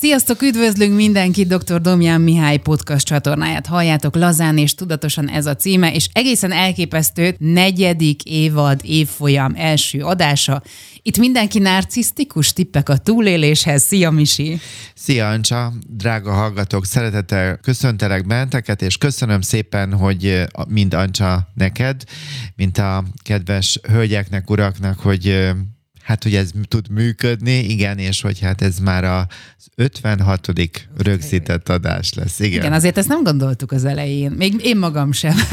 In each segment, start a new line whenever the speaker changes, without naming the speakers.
Sziasztok, üdvözlünk mindenkit, dr. Domján Mihály podcast csatornáját halljátok, lazán és tudatosan ez a címe, és egészen elképesztő negyedik évad évfolyam első adása. Itt mindenki narcisztikus tippek a túléléshez. Szia, Misi!
Szia, Ancsa! Drága hallgatók, szeretettel köszöntelek benteket, és köszönöm szépen, hogy mind Ancsa neked, mint a kedves hölgyeknek, uraknak, hogy Hát, hogy ez tud működni, igen, és hogy hát ez már az 56. rögzített adás lesz. Igen.
igen, azért ezt nem gondoltuk az elején. Még én magam sem.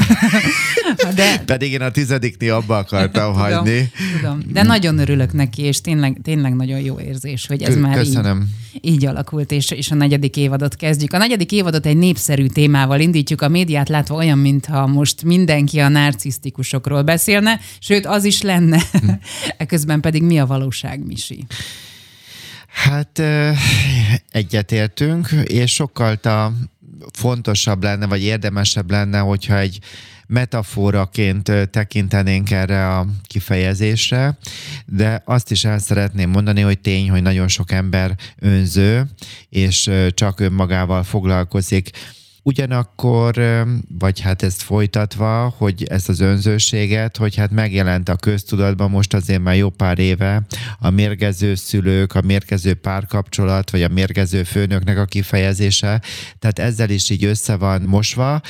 De... Pedig én a tizediknél abba akartam tudom, hagyni.
Tudom, de nagyon örülök neki, és tényleg, tényleg nagyon jó érzés, hogy ez már Köszönöm. Így, így alakult, és, és a negyedik évadot kezdjük. A negyedik évadot egy népszerű témával indítjuk, a médiát látva olyan, mintha most mindenki a narcisztikusokról beszélne, sőt, az is lenne. Hm. Eközben pedig mi a valóság, Misi?
Hát egyetértünk, és sokkal a fontosabb lenne, vagy érdemesebb lenne, hogyha egy metaforaként tekintenénk erre a kifejezésre, de azt is el szeretném mondani, hogy tény, hogy nagyon sok ember önző, és csak önmagával foglalkozik. Ugyanakkor, vagy hát ezt folytatva, hogy ezt az önzőséget, hogy hát megjelent a köztudatban most azért már jó pár éve a mérgező szülők, a mérgező párkapcsolat, vagy a mérgező főnöknek a kifejezése, tehát ezzel is így össze van mosva,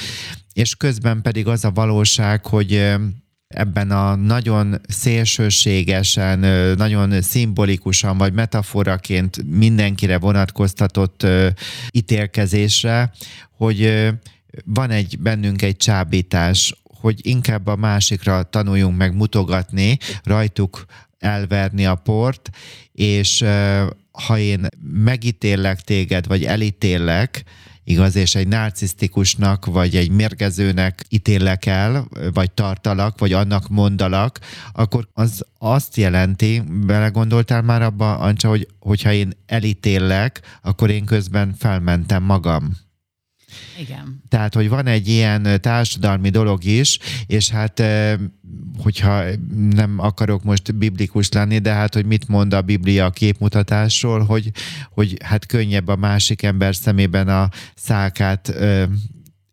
és közben pedig az a valóság, hogy ebben a nagyon szélsőségesen, nagyon szimbolikusan vagy metaforaként mindenkire vonatkoztatott ítélkezésre, hogy van egy bennünk egy csábítás, hogy inkább a másikra tanuljunk meg mutogatni, rajtuk elverni a port, és ha én megítélek téged, vagy elítélek, igaz, és egy narcisztikusnak, vagy egy mérgezőnek ítélek el, vagy tartalak, vagy annak mondalak, akkor az azt jelenti, belegondoltál már abba, Ancsa, hogy hogyha én elítélek, akkor én közben felmentem magam.
Igen.
Tehát, hogy van egy ilyen társadalmi dolog is, és hát, hogyha nem akarok most biblikus lenni, de hát, hogy mit mond a Biblia a képmutatásról, hogy, hogy hát könnyebb a másik ember szemében a szákát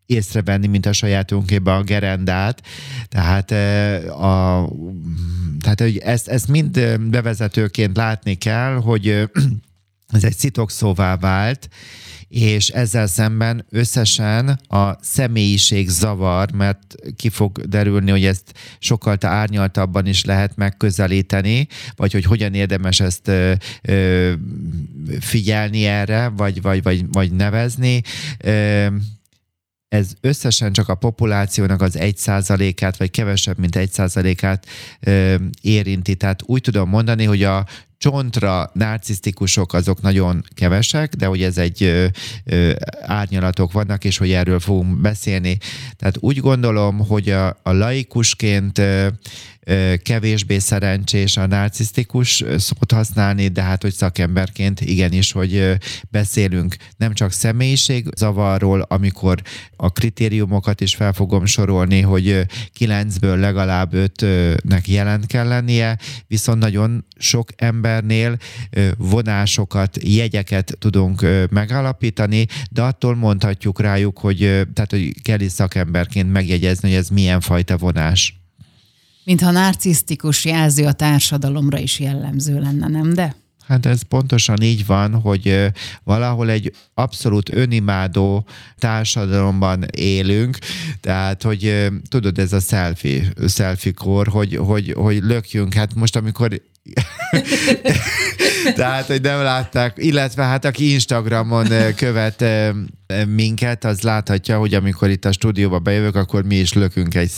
észrevenni, mint a sajátunkében a gerendát. Tehát, a, tehát hogy ezt, ezt mind bevezetőként látni kell, hogy ez egy szitokszóvá vált, és ezzel szemben összesen a személyiség zavar, mert ki fog derülni, hogy ezt sokkal árnyaltabban is lehet megközelíteni, vagy hogy hogyan érdemes ezt ö, ö, figyelni erre, vagy, vagy, vagy, vagy nevezni. Ö, ez összesen csak a populációnak az egy százalékát, vagy kevesebb, mint egy százalékát érinti. Tehát úgy tudom mondani, hogy a csontra narcisztikusok azok nagyon kevesek, de hogy ez egy ö, ö, árnyalatok vannak, és hogy erről fogunk beszélni. Tehát úgy gondolom, hogy a, a laikusként ö, kevésbé szerencsés a narcisztikus szót használni, de hát, hogy szakemberként igenis, hogy beszélünk nem csak személyiség zavarról, amikor a kritériumokat is fel fogom sorolni, hogy kilencből legalább ötnek jelent kell lennie, viszont nagyon sok embernél vonásokat, jegyeket tudunk megalapítani, de attól mondhatjuk rájuk, hogy, tehát, hogy kell is szakemberként megjegyezni, hogy ez milyen fajta vonás.
Mintha narcisztikus jelző a társadalomra is jellemző lenne, nem de?
Hát ez pontosan így van, hogy valahol egy abszolút önimádó társadalomban élünk, tehát, hogy tudod, ez a selfie, selfie kor, hogy, hogy, hogy lökjünk, hát most amikor Tehát, hogy nem látták, illetve hát aki Instagramon követ minket, az láthatja, hogy amikor itt a stúdióba bejövök, akkor mi is lökünk egy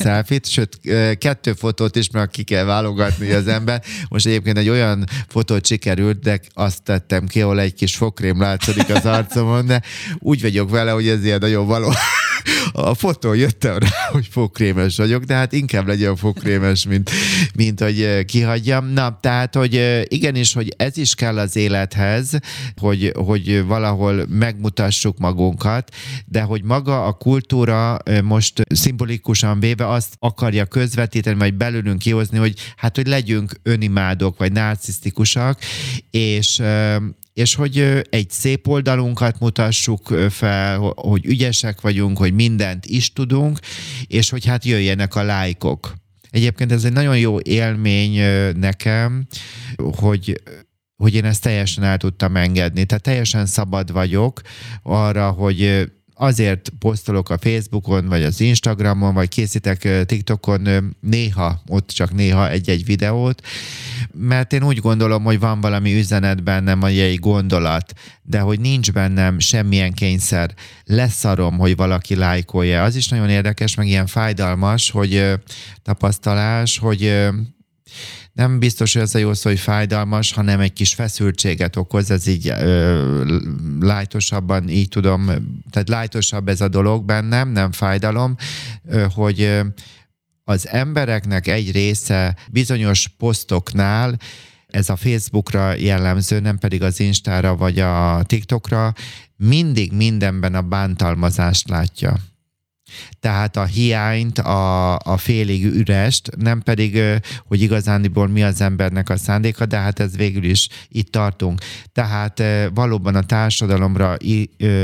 selfit, sőt, kettő fotót is, mert ki kell válogatni az ember. Most egyébként egy olyan fotót sikerült, de azt tettem ki, ahol egy kis fokrém látszik az arcomon, de úgy vagyok vele, hogy ez ilyen nagyon való a fotó jöttem rá, hogy fogkrémes vagyok, de hát inkább legyen fogkrémes, mint, mint hogy eh, kihagyjam. Na, tehát, hogy eh, igenis, hogy ez is kell az élethez, hogy, hogy valahol megmutassuk magunkat, de hogy maga a kultúra eh, most szimbolikusan véve azt akarja közvetíteni, vagy belülünk kihozni, hogy hát, hogy legyünk önimádok, vagy narcisztikusak, és és hogy egy szép oldalunkat mutassuk fel, hogy ügyesek vagyunk, hogy mindent is tudunk, és hogy hát jöjjenek a lájkok. Egyébként ez egy nagyon jó élmény nekem, hogy hogy én ezt teljesen el tudtam engedni. Tehát teljesen szabad vagyok arra, hogy azért posztolok a Facebookon, vagy az Instagramon, vagy készítek TikTokon néha, ott csak néha egy-egy videót, mert én úgy gondolom, hogy van valami üzenet bennem, vagy egy gondolat, de hogy nincs bennem semmilyen kényszer. Leszarom, hogy valaki lájkolja. Az is nagyon érdekes, meg ilyen fájdalmas, hogy tapasztalás, hogy nem biztos, hogy ez a jó szó, hogy fájdalmas, hanem egy kis feszültséget okoz, ez így ö, lájtosabban, így tudom, tehát lájtosabb ez a dolog bennem, nem fájdalom, ö, hogy ö, az embereknek egy része bizonyos posztoknál ez a Facebookra jellemző, nem pedig az Instára vagy a TikTokra, mindig mindenben a bántalmazást látja. Tehát a hiányt, a, a félig ürest, nem pedig, hogy igazándiból mi az embernek a szándéka, de hát ez végül is itt tartunk. Tehát valóban a társadalomra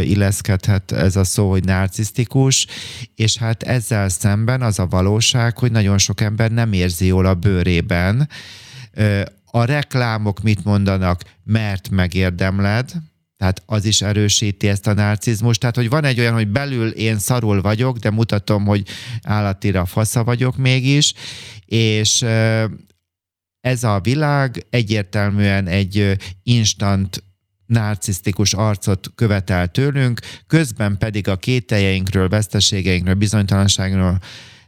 illeszkedhet ez a szó, hogy narcisztikus, és hát ezzel szemben az a valóság, hogy nagyon sok ember nem érzi jól a bőrében. A reklámok mit mondanak, mert megérdemled, tehát az is erősíti ezt a narcizmust. Tehát, hogy van egy olyan, hogy belül én szarul vagyok, de mutatom, hogy állatira fasza vagyok mégis, és ez a világ egyértelműen egy instant narcisztikus arcot követel tőlünk, közben pedig a kételjeinkről, veszteségeinkről, bizonytalanságról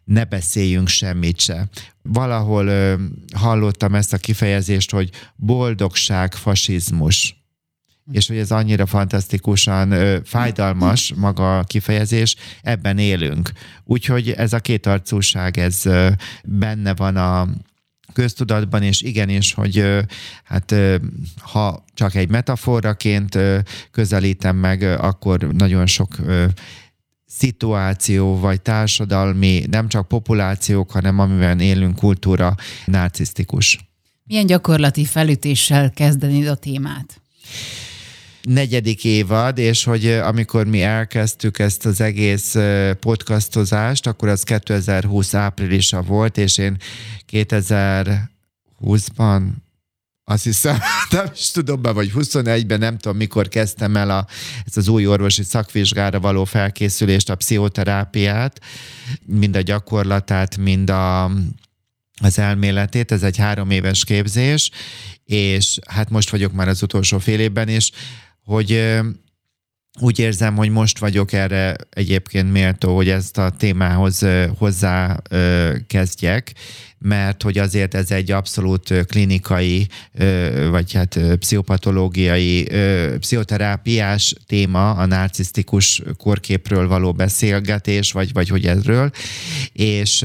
ne beszéljünk semmit se. Valahol ö, hallottam ezt a kifejezést, hogy boldogság, fasizmus és hogy ez annyira fantasztikusan ö, fájdalmas maga a kifejezés, ebben élünk. Úgyhogy ez a kétarcúság, ez ö, benne van a köztudatban, és igenis, hogy hát ha csak egy metaforaként közelítem meg, akkor nagyon sok szituáció, vagy társadalmi, nem csak populációk, hanem amiben élünk kultúra narcisztikus.
Milyen gyakorlati felütéssel kezdeni a témát?
Negyedik évad, és hogy amikor mi elkezdtük ezt az egész podcastozást, akkor az 2020 áprilisa volt, és én 2020-ban azt hiszem, nem is tudom be, vagy 21-ben, nem tudom, mikor kezdtem el a, ezt az új orvosi szakvizsgára való felkészülést, a pszichoterápiát, mind a gyakorlatát, mind a, az elméletét, ez egy három éves képzés, és hát most vagyok már az utolsó fél évben, és hogy úgy érzem, hogy most vagyok erre egyébként méltó, hogy ezt a témához hozzá kezdjek, mert hogy azért ez egy abszolút klinikai, vagy hát pszichopatológiai, pszichoterápiás téma, a narcisztikus korképről való beszélgetés, vagy, vagy hogy ezről, és,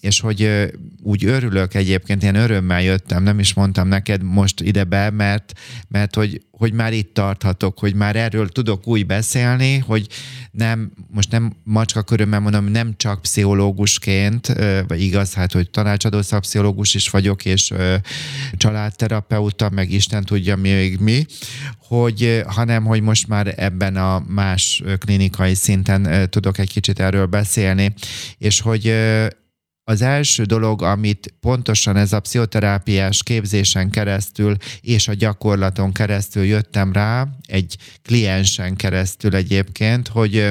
és hogy úgy örülök egyébként, én örömmel jöttem, nem is mondtam neked most ide be, mert, mert hogy, hogy már itt tarthatok, hogy már erről tudok úgy beszélni, hogy nem, most nem macska körömmel mondom, nem csak pszichológusként, vagy igaz, hát, hogy tanácsadó szakpszichológus is vagyok, és családterapeuta, meg Isten tudja még mi, hogy, hanem, hogy most már ebben a más klinikai szinten tudok egy kicsit erről beszélni, és hogy az első dolog, amit pontosan ez a pszichoterápiás képzésen keresztül és a gyakorlaton keresztül jöttem rá, egy kliensen keresztül egyébként, hogy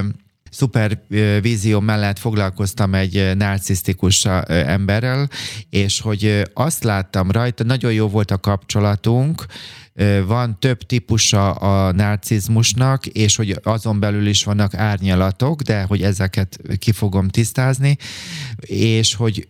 szupervízió mellett foglalkoztam egy narcisztikus emberrel, és hogy azt láttam rajta, nagyon jó volt a kapcsolatunk, van több típusa a narcizmusnak, és hogy azon belül is vannak árnyalatok, de hogy ezeket ki fogom tisztázni, és hogy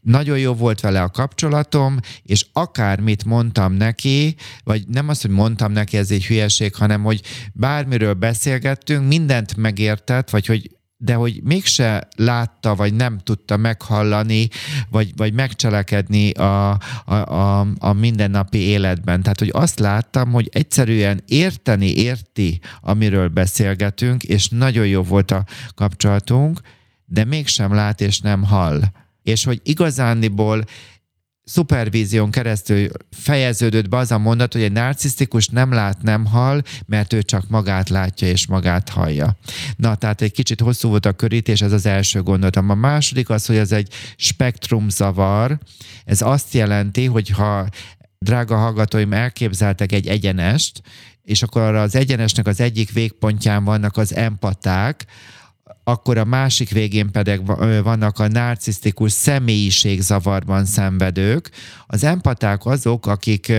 nagyon jó volt vele a kapcsolatom, és akármit mondtam neki, vagy nem az, hogy mondtam neki, ez egy hülyeség, hanem hogy bármiről beszélgettünk, mindent megértett, vagy hogy de hogy mégse látta, vagy nem tudta meghallani, vagy, vagy megcselekedni a, a, a, a mindennapi életben. Tehát, hogy azt láttam, hogy egyszerűen érteni érti, amiről beszélgetünk, és nagyon jó volt a kapcsolatunk, de mégsem lát és nem hall. És hogy igazándiból szupervízión keresztül fejeződött be az a mondat, hogy egy narcisztikus nem lát, nem hall, mert ő csak magát látja és magát hallja. Na, tehát egy kicsit hosszú volt a körítés, ez az első gondolatom. A második az, hogy ez egy spektrumzavar. Ez azt jelenti, hogy ha drága hallgatóim, elképzeltek egy egyenest, és akkor arra az egyenesnek az egyik végpontján vannak az empaták, akkor a másik végén pedig vannak a narcisztikus személyiségzavarban szenvedők. Az empaták azok, akik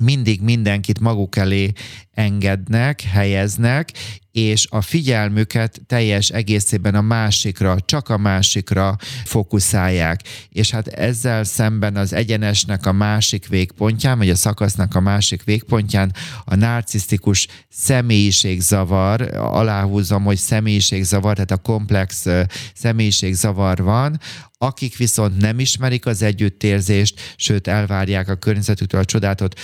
mindig mindenkit maguk elé engednek, helyeznek, és a figyelmüket teljes egészében a másikra, csak a másikra fókuszálják. És hát ezzel szemben az egyenesnek a másik végpontján, vagy a szakasznak a másik végpontján a narcisztikus személyiségzavar, aláhúzom, hogy személyiségzavar, tehát a komplex személyiségzavar van, akik viszont nem ismerik az együttérzést, sőt elvárják a környezetüktől a csodátot,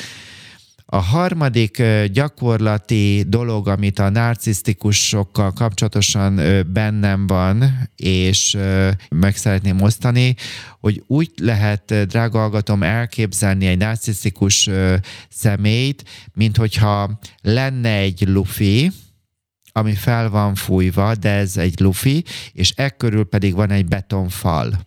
a harmadik gyakorlati dolog, amit a narcisztikusokkal kapcsolatosan bennem van, és meg szeretném osztani, hogy úgy lehet, drága hallgatom, elképzelni egy narcisztikus személyt, mint hogyha lenne egy lufi, ami fel van fújva, de ez egy lufi, és ekkörül pedig van egy betonfal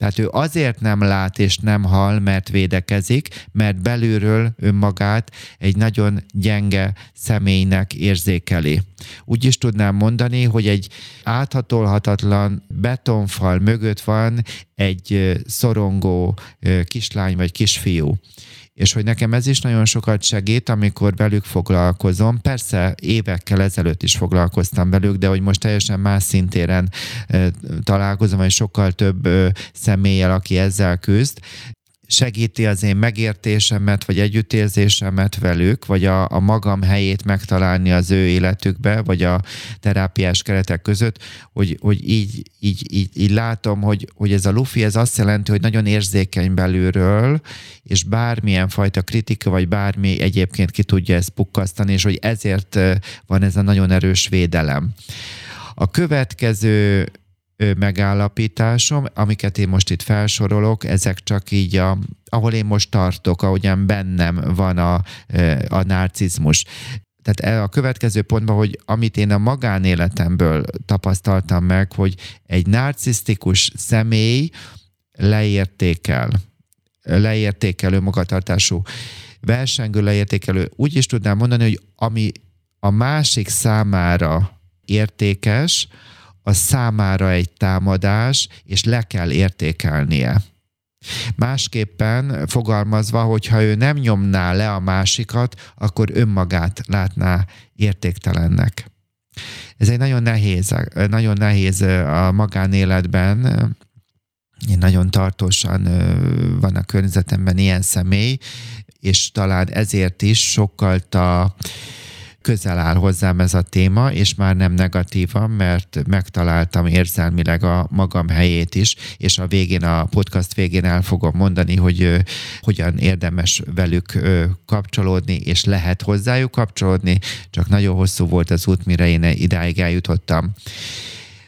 tehát ő azért nem lát és nem hal, mert védekezik, mert belülről önmagát egy nagyon gyenge személynek érzékeli. Úgy is tudnám mondani, hogy egy áthatolhatatlan betonfal mögött van egy szorongó kislány vagy kisfiú és hogy nekem ez is nagyon sokat segít, amikor velük foglalkozom. Persze évekkel ezelőtt is foglalkoztam velük, de hogy most teljesen más szintéren találkozom, vagy sokkal több személlyel, aki ezzel küzd, segíti az én megértésemet, vagy együttérzésemet velük, vagy a, a magam helyét megtalálni az ő életükbe, vagy a terápiás keretek között, hogy, hogy így, így, így, így látom, hogy, hogy ez a lufi, ez azt jelenti, hogy nagyon érzékeny belülről, és bármilyen fajta kritika, vagy bármi egyébként ki tudja ezt pukkasztani, és hogy ezért van ez a nagyon erős védelem. A következő megállapításom, amiket én most itt felsorolok, ezek csak így, a, ahol én most tartok, ahogyan bennem van a, a narcizmus. Tehát e a következő pontban, hogy amit én a magánéletemből tapasztaltam meg, hogy egy narcisztikus személy leértékel, leértékelő magatartású, versengő leértékelő, úgy is tudnám mondani, hogy ami a másik számára értékes, a számára egy támadás, és le kell értékelnie. Másképpen fogalmazva, hogyha ő nem nyomná le a másikat, akkor önmagát látná értéktelennek. Ez egy nagyon nehéz, nagyon nehéz a magánéletben, nagyon tartósan van a környezetemben ilyen személy, és talán ezért is sokkal a közel áll hozzám ez a téma, és már nem negatívan, mert megtaláltam érzelmileg a magam helyét is, és a végén, a podcast végén el fogom mondani, hogy hogyan érdemes velük kapcsolódni, és lehet hozzájuk kapcsolódni, csak nagyon hosszú volt az út, mire én idáig eljutottam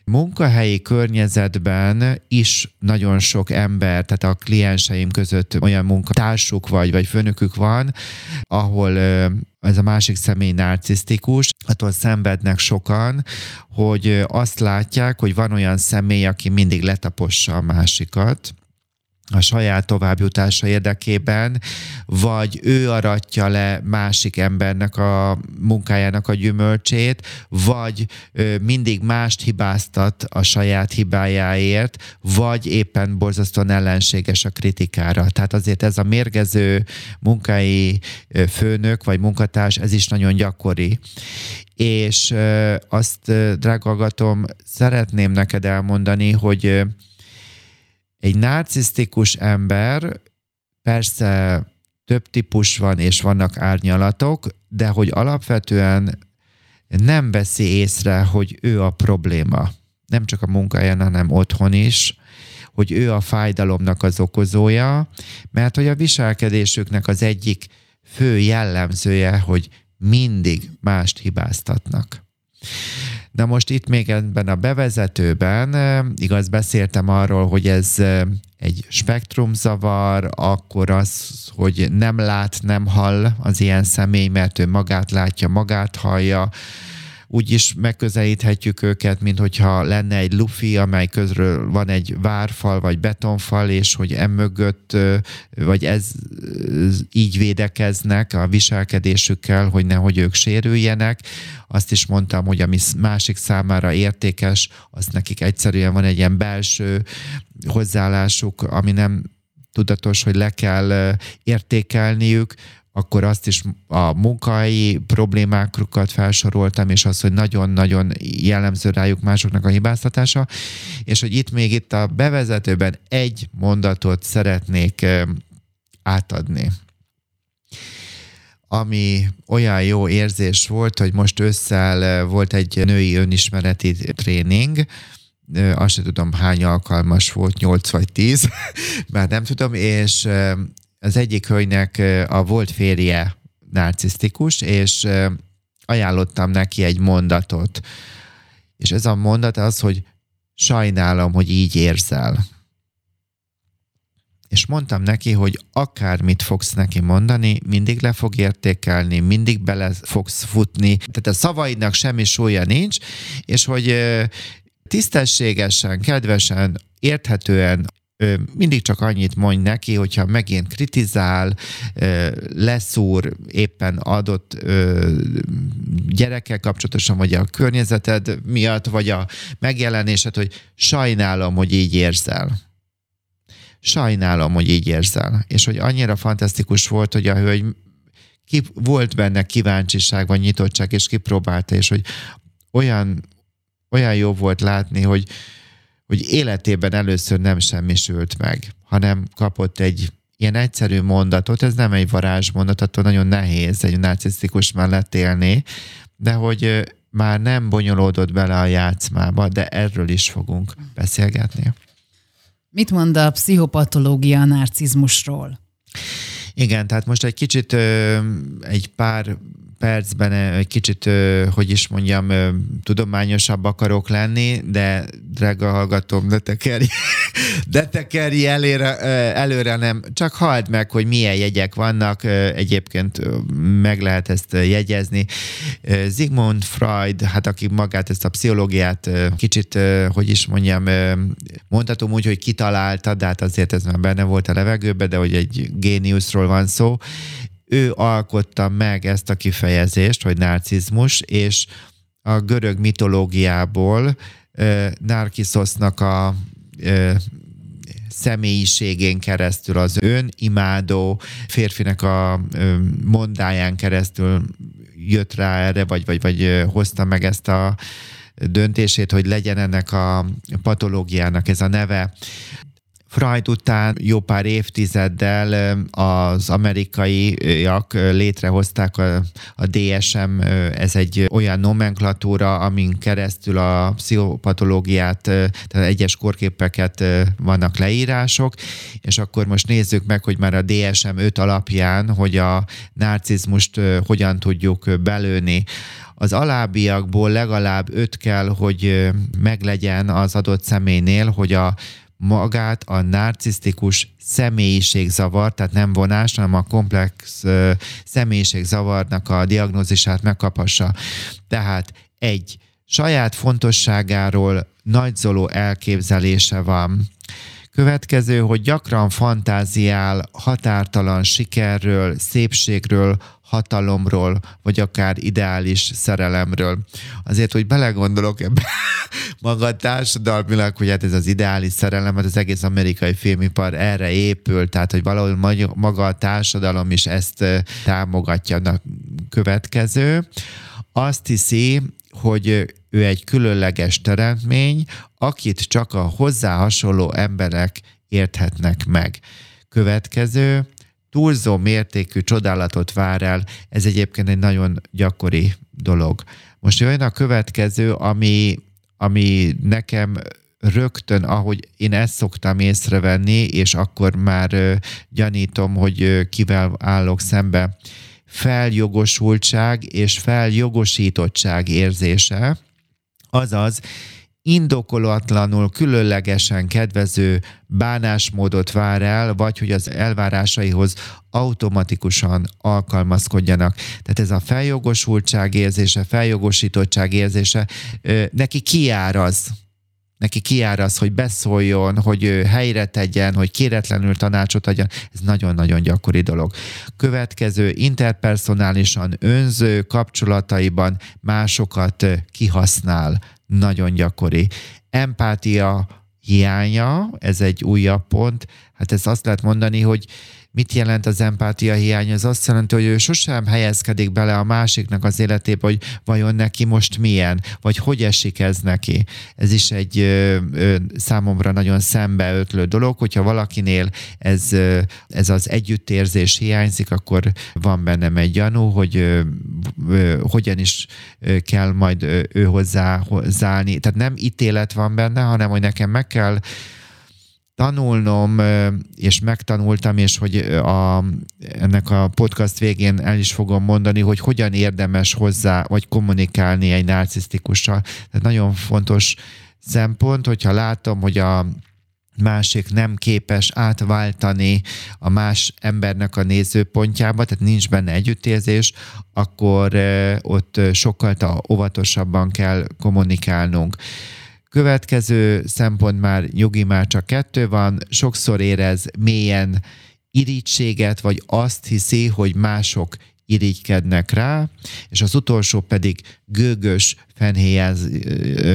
munkahelyi környezetben is nagyon sok ember, tehát a klienseim között olyan munkatársuk vagy, vagy főnökük van, ahol ez a másik személy narcisztikus, attól szenvednek sokan, hogy azt látják, hogy van olyan személy, aki mindig letapossa a másikat, a saját továbbjutása érdekében, vagy ő aratja le másik embernek a munkájának a gyümölcsét, vagy mindig mást hibáztat a saját hibájáért, vagy éppen borzasztóan ellenséges a kritikára. Tehát azért ez a mérgező munkai főnök vagy munkatárs, ez is nagyon gyakori. És azt, drágagatom, szeretném neked elmondani, hogy egy narcisztikus ember persze több típus van, és vannak árnyalatok, de hogy alapvetően nem veszi észre, hogy ő a probléma. Nem csak a munkáján, hanem otthon is, hogy ő a fájdalomnak az okozója, mert hogy a viselkedésüknek az egyik fő jellemzője, hogy mindig mást hibáztatnak. Na most itt még ebben a bevezetőben, igaz, beszéltem arról, hogy ez egy spektrumzavar, akkor az, hogy nem lát, nem hall az ilyen személy, mert ő magát látja, magát hallja, úgy is megközelíthetjük őket, mint hogyha lenne egy lufi, amely közről van egy várfal vagy betonfal, és hogy emögött, vagy ez így védekeznek a viselkedésükkel, hogy nehogy ők sérüljenek. Azt is mondtam, hogy ami másik számára értékes, az nekik egyszerűen van egy ilyen belső hozzáállásuk, ami nem tudatos, hogy le kell értékelniük, akkor azt is a munkai problémákat felsoroltam, és az, hogy nagyon-nagyon jellemző rájuk másoknak a hibáztatása, és hogy itt még itt a bevezetőben egy mondatot szeretnék átadni. Ami olyan jó érzés volt, hogy most ősszel volt egy női önismereti tréning, azt sem tudom hány alkalmas volt, 8 vagy 10, már nem tudom, és az egyik hölgynek a volt férje narcisztikus, és ajánlottam neki egy mondatot. És ez a mondat az, hogy sajnálom, hogy így érzel. És mondtam neki, hogy akármit fogsz neki mondani, mindig le fog értékelni, mindig bele fogsz futni. Tehát a szavaidnak semmi súlya nincs, és hogy tisztességesen, kedvesen, érthetően mindig csak annyit mondj neki, hogyha megint kritizál, leszúr éppen adott gyerekkel kapcsolatosan, vagy a környezeted miatt, vagy a megjelenésed, hogy sajnálom, hogy így érzel. Sajnálom, hogy így érzel. És hogy annyira fantasztikus volt, hogy a hölgy ki, volt benne kíváncsiság, vagy nyitottság, és kipróbálta, és hogy olyan, olyan jó volt látni, hogy, hogy életében először nem semmisült meg, hanem kapott egy ilyen egyszerű mondatot, ez nem egy varázsmondat, attól nagyon nehéz egy narcisztikus mellett élni, de hogy már nem bonyolódott bele a játszmába, de erről is fogunk beszélgetni.
Mit mond a pszichopatológia a narcizmusról?
Igen, tehát most egy kicsit egy pár percben egy kicsit, hogy is mondjam, tudományosabb akarok lenni, de drága hallgatom, ne tekerj, de tekerj előre, előre nem. Csak halld meg, hogy milyen jegyek vannak, egyébként meg lehet ezt jegyezni. Sigmund Freud, hát aki magát ezt a pszichológiát kicsit, hogy is mondjam, mondhatom úgy, hogy kitalálta, de hát azért ez már benne volt a levegőbe, de hogy egy géniuszról van szó, ő alkotta meg ezt a kifejezést, hogy narcizmus, és a görög mitológiából Narkisosznak a személyiségén keresztül, az ön imádó férfinek a mondáján keresztül jött rá erre, vagy, vagy, vagy hozta meg ezt a döntését, hogy legyen ennek a patológiának ez a neve. Freud után jó pár évtizeddel az amerikaiak létrehozták a, a DSM, ez egy olyan nomenklatúra, amin keresztül a pszichopatológiát, tehát egyes korképeket vannak leírások, és akkor most nézzük meg, hogy már a DSM 5 alapján, hogy a narcizmust hogyan tudjuk belőni. Az alábbiakból legalább öt kell, hogy meglegyen az adott személynél, hogy a magát a narcisztikus személyiségzavar, tehát nem vonás, hanem a komplex személyiségzavarnak a diagnózisát megkaphassa. Tehát egy saját fontosságáról nagyzoló elképzelése van. Következő, hogy gyakran fantáziál határtalan sikerről, szépségről, hatalomról, vagy akár ideális szerelemről. Azért, hogy belegondolok ebbe maga társadalmilag, hogy hát ez az ideális szerelem, hát az egész amerikai filmipar erre épül, tehát hogy valahol maga a társadalom is ezt támogatja. a következő, azt hiszi, hogy ő egy különleges teremtmény, akit csak a hozzá hasonló emberek érthetnek meg. Következő, túlzó mértékű csodálatot vár el, ez egyébként egy nagyon gyakori dolog. Most jön a következő, ami, ami nekem rögtön, ahogy én ezt szoktam észrevenni, és akkor már gyanítom, hogy kivel állok szembe, feljogosultság és feljogosítottság érzése, Azaz, indokolatlanul, különlegesen kedvező bánásmódot vár el, vagy hogy az elvárásaihoz automatikusan alkalmazkodjanak. Tehát ez a feljogosultság érzése, feljogosítottság érzése, neki kiáraz, neki kiáraz, hogy beszóljon, hogy helyre tegyen, hogy kéretlenül tanácsot adjon, ez nagyon-nagyon gyakori dolog. Következő, interpersonálisan önző kapcsolataiban másokat kihasznál, nagyon gyakori. Empátia hiánya, ez egy újabb pont, hát ez azt lehet mondani, hogy Mit jelent az empátia hiány? Ez azt jelenti, hogy ő sosem helyezkedik bele a másiknak az életébe, hogy vajon neki most milyen, vagy hogy esik ez neki. Ez is egy ö, ö, számomra nagyon szembeötlő dolog, hogyha valakinél ez, ö, ez az együttérzés hiányzik, akkor van bennem egy gyanú, hogy ö, ö, hogyan is kell majd ő hozzá hozzáállni. Tehát nem ítélet van benne, hanem hogy nekem meg kell tanulnom, és megtanultam, és hogy a, ennek a podcast végén el is fogom mondani, hogy hogyan érdemes hozzá, vagy kommunikálni egy narcisztikussal. Tehát nagyon fontos szempont, hogyha látom, hogy a másik nem képes átváltani a más embernek a nézőpontjába, tehát nincs benne együttérzés, akkor ott sokkal óvatosabban kell kommunikálnunk. Következő szempont már nyugi, már csak kettő van, sokszor érez mélyen irítséget, vagy azt hiszi, hogy mások irigykednek rá, és az utolsó pedig gőgös fenhéjáz,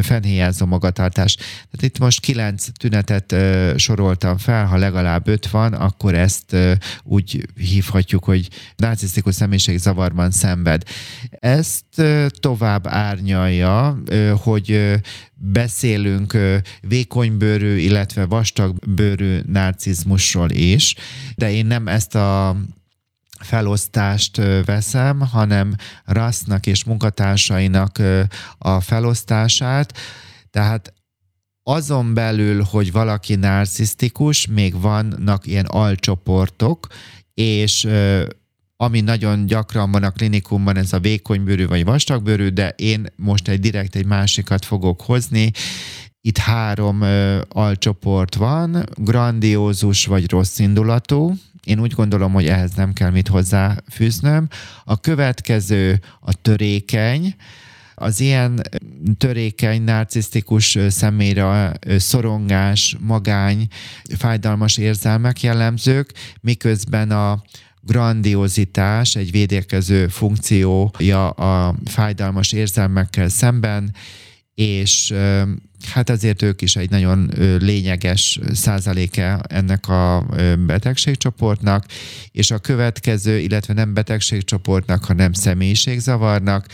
fenhéjázó magatartás. Tehát itt most kilenc tünetet soroltam fel, ha legalább öt van, akkor ezt úgy hívhatjuk, hogy narcisztikus személyiség zavarban szenved. Ezt tovább árnyalja, hogy beszélünk vékonybőrű, illetve vastagbőrű narcizmusról is, de én nem ezt a felosztást veszem, hanem Rassznak és munkatársainak a felosztását. Tehát azon belül, hogy valaki narcisztikus, még vannak ilyen alcsoportok, és ami nagyon gyakran van a klinikumban, ez a vékonybőrű vagy vastagbőrű, de én most egy direkt egy másikat fogok hozni. Itt három alcsoport van, grandiózus vagy rossz indulatú, én úgy gondolom, hogy ehhez nem kell mit hozzáfűznöm. A következő a törékeny, az ilyen törékeny, narcisztikus személyre szorongás, magány, fájdalmas érzelmek jellemzők, miközben a grandiozitás egy védekező funkciója a fájdalmas érzelmekkel szemben, és hát azért ők is egy nagyon lényeges százaléke ennek a betegségcsoportnak, és a következő, illetve nem betegségcsoportnak, hanem személyiségzavarnak,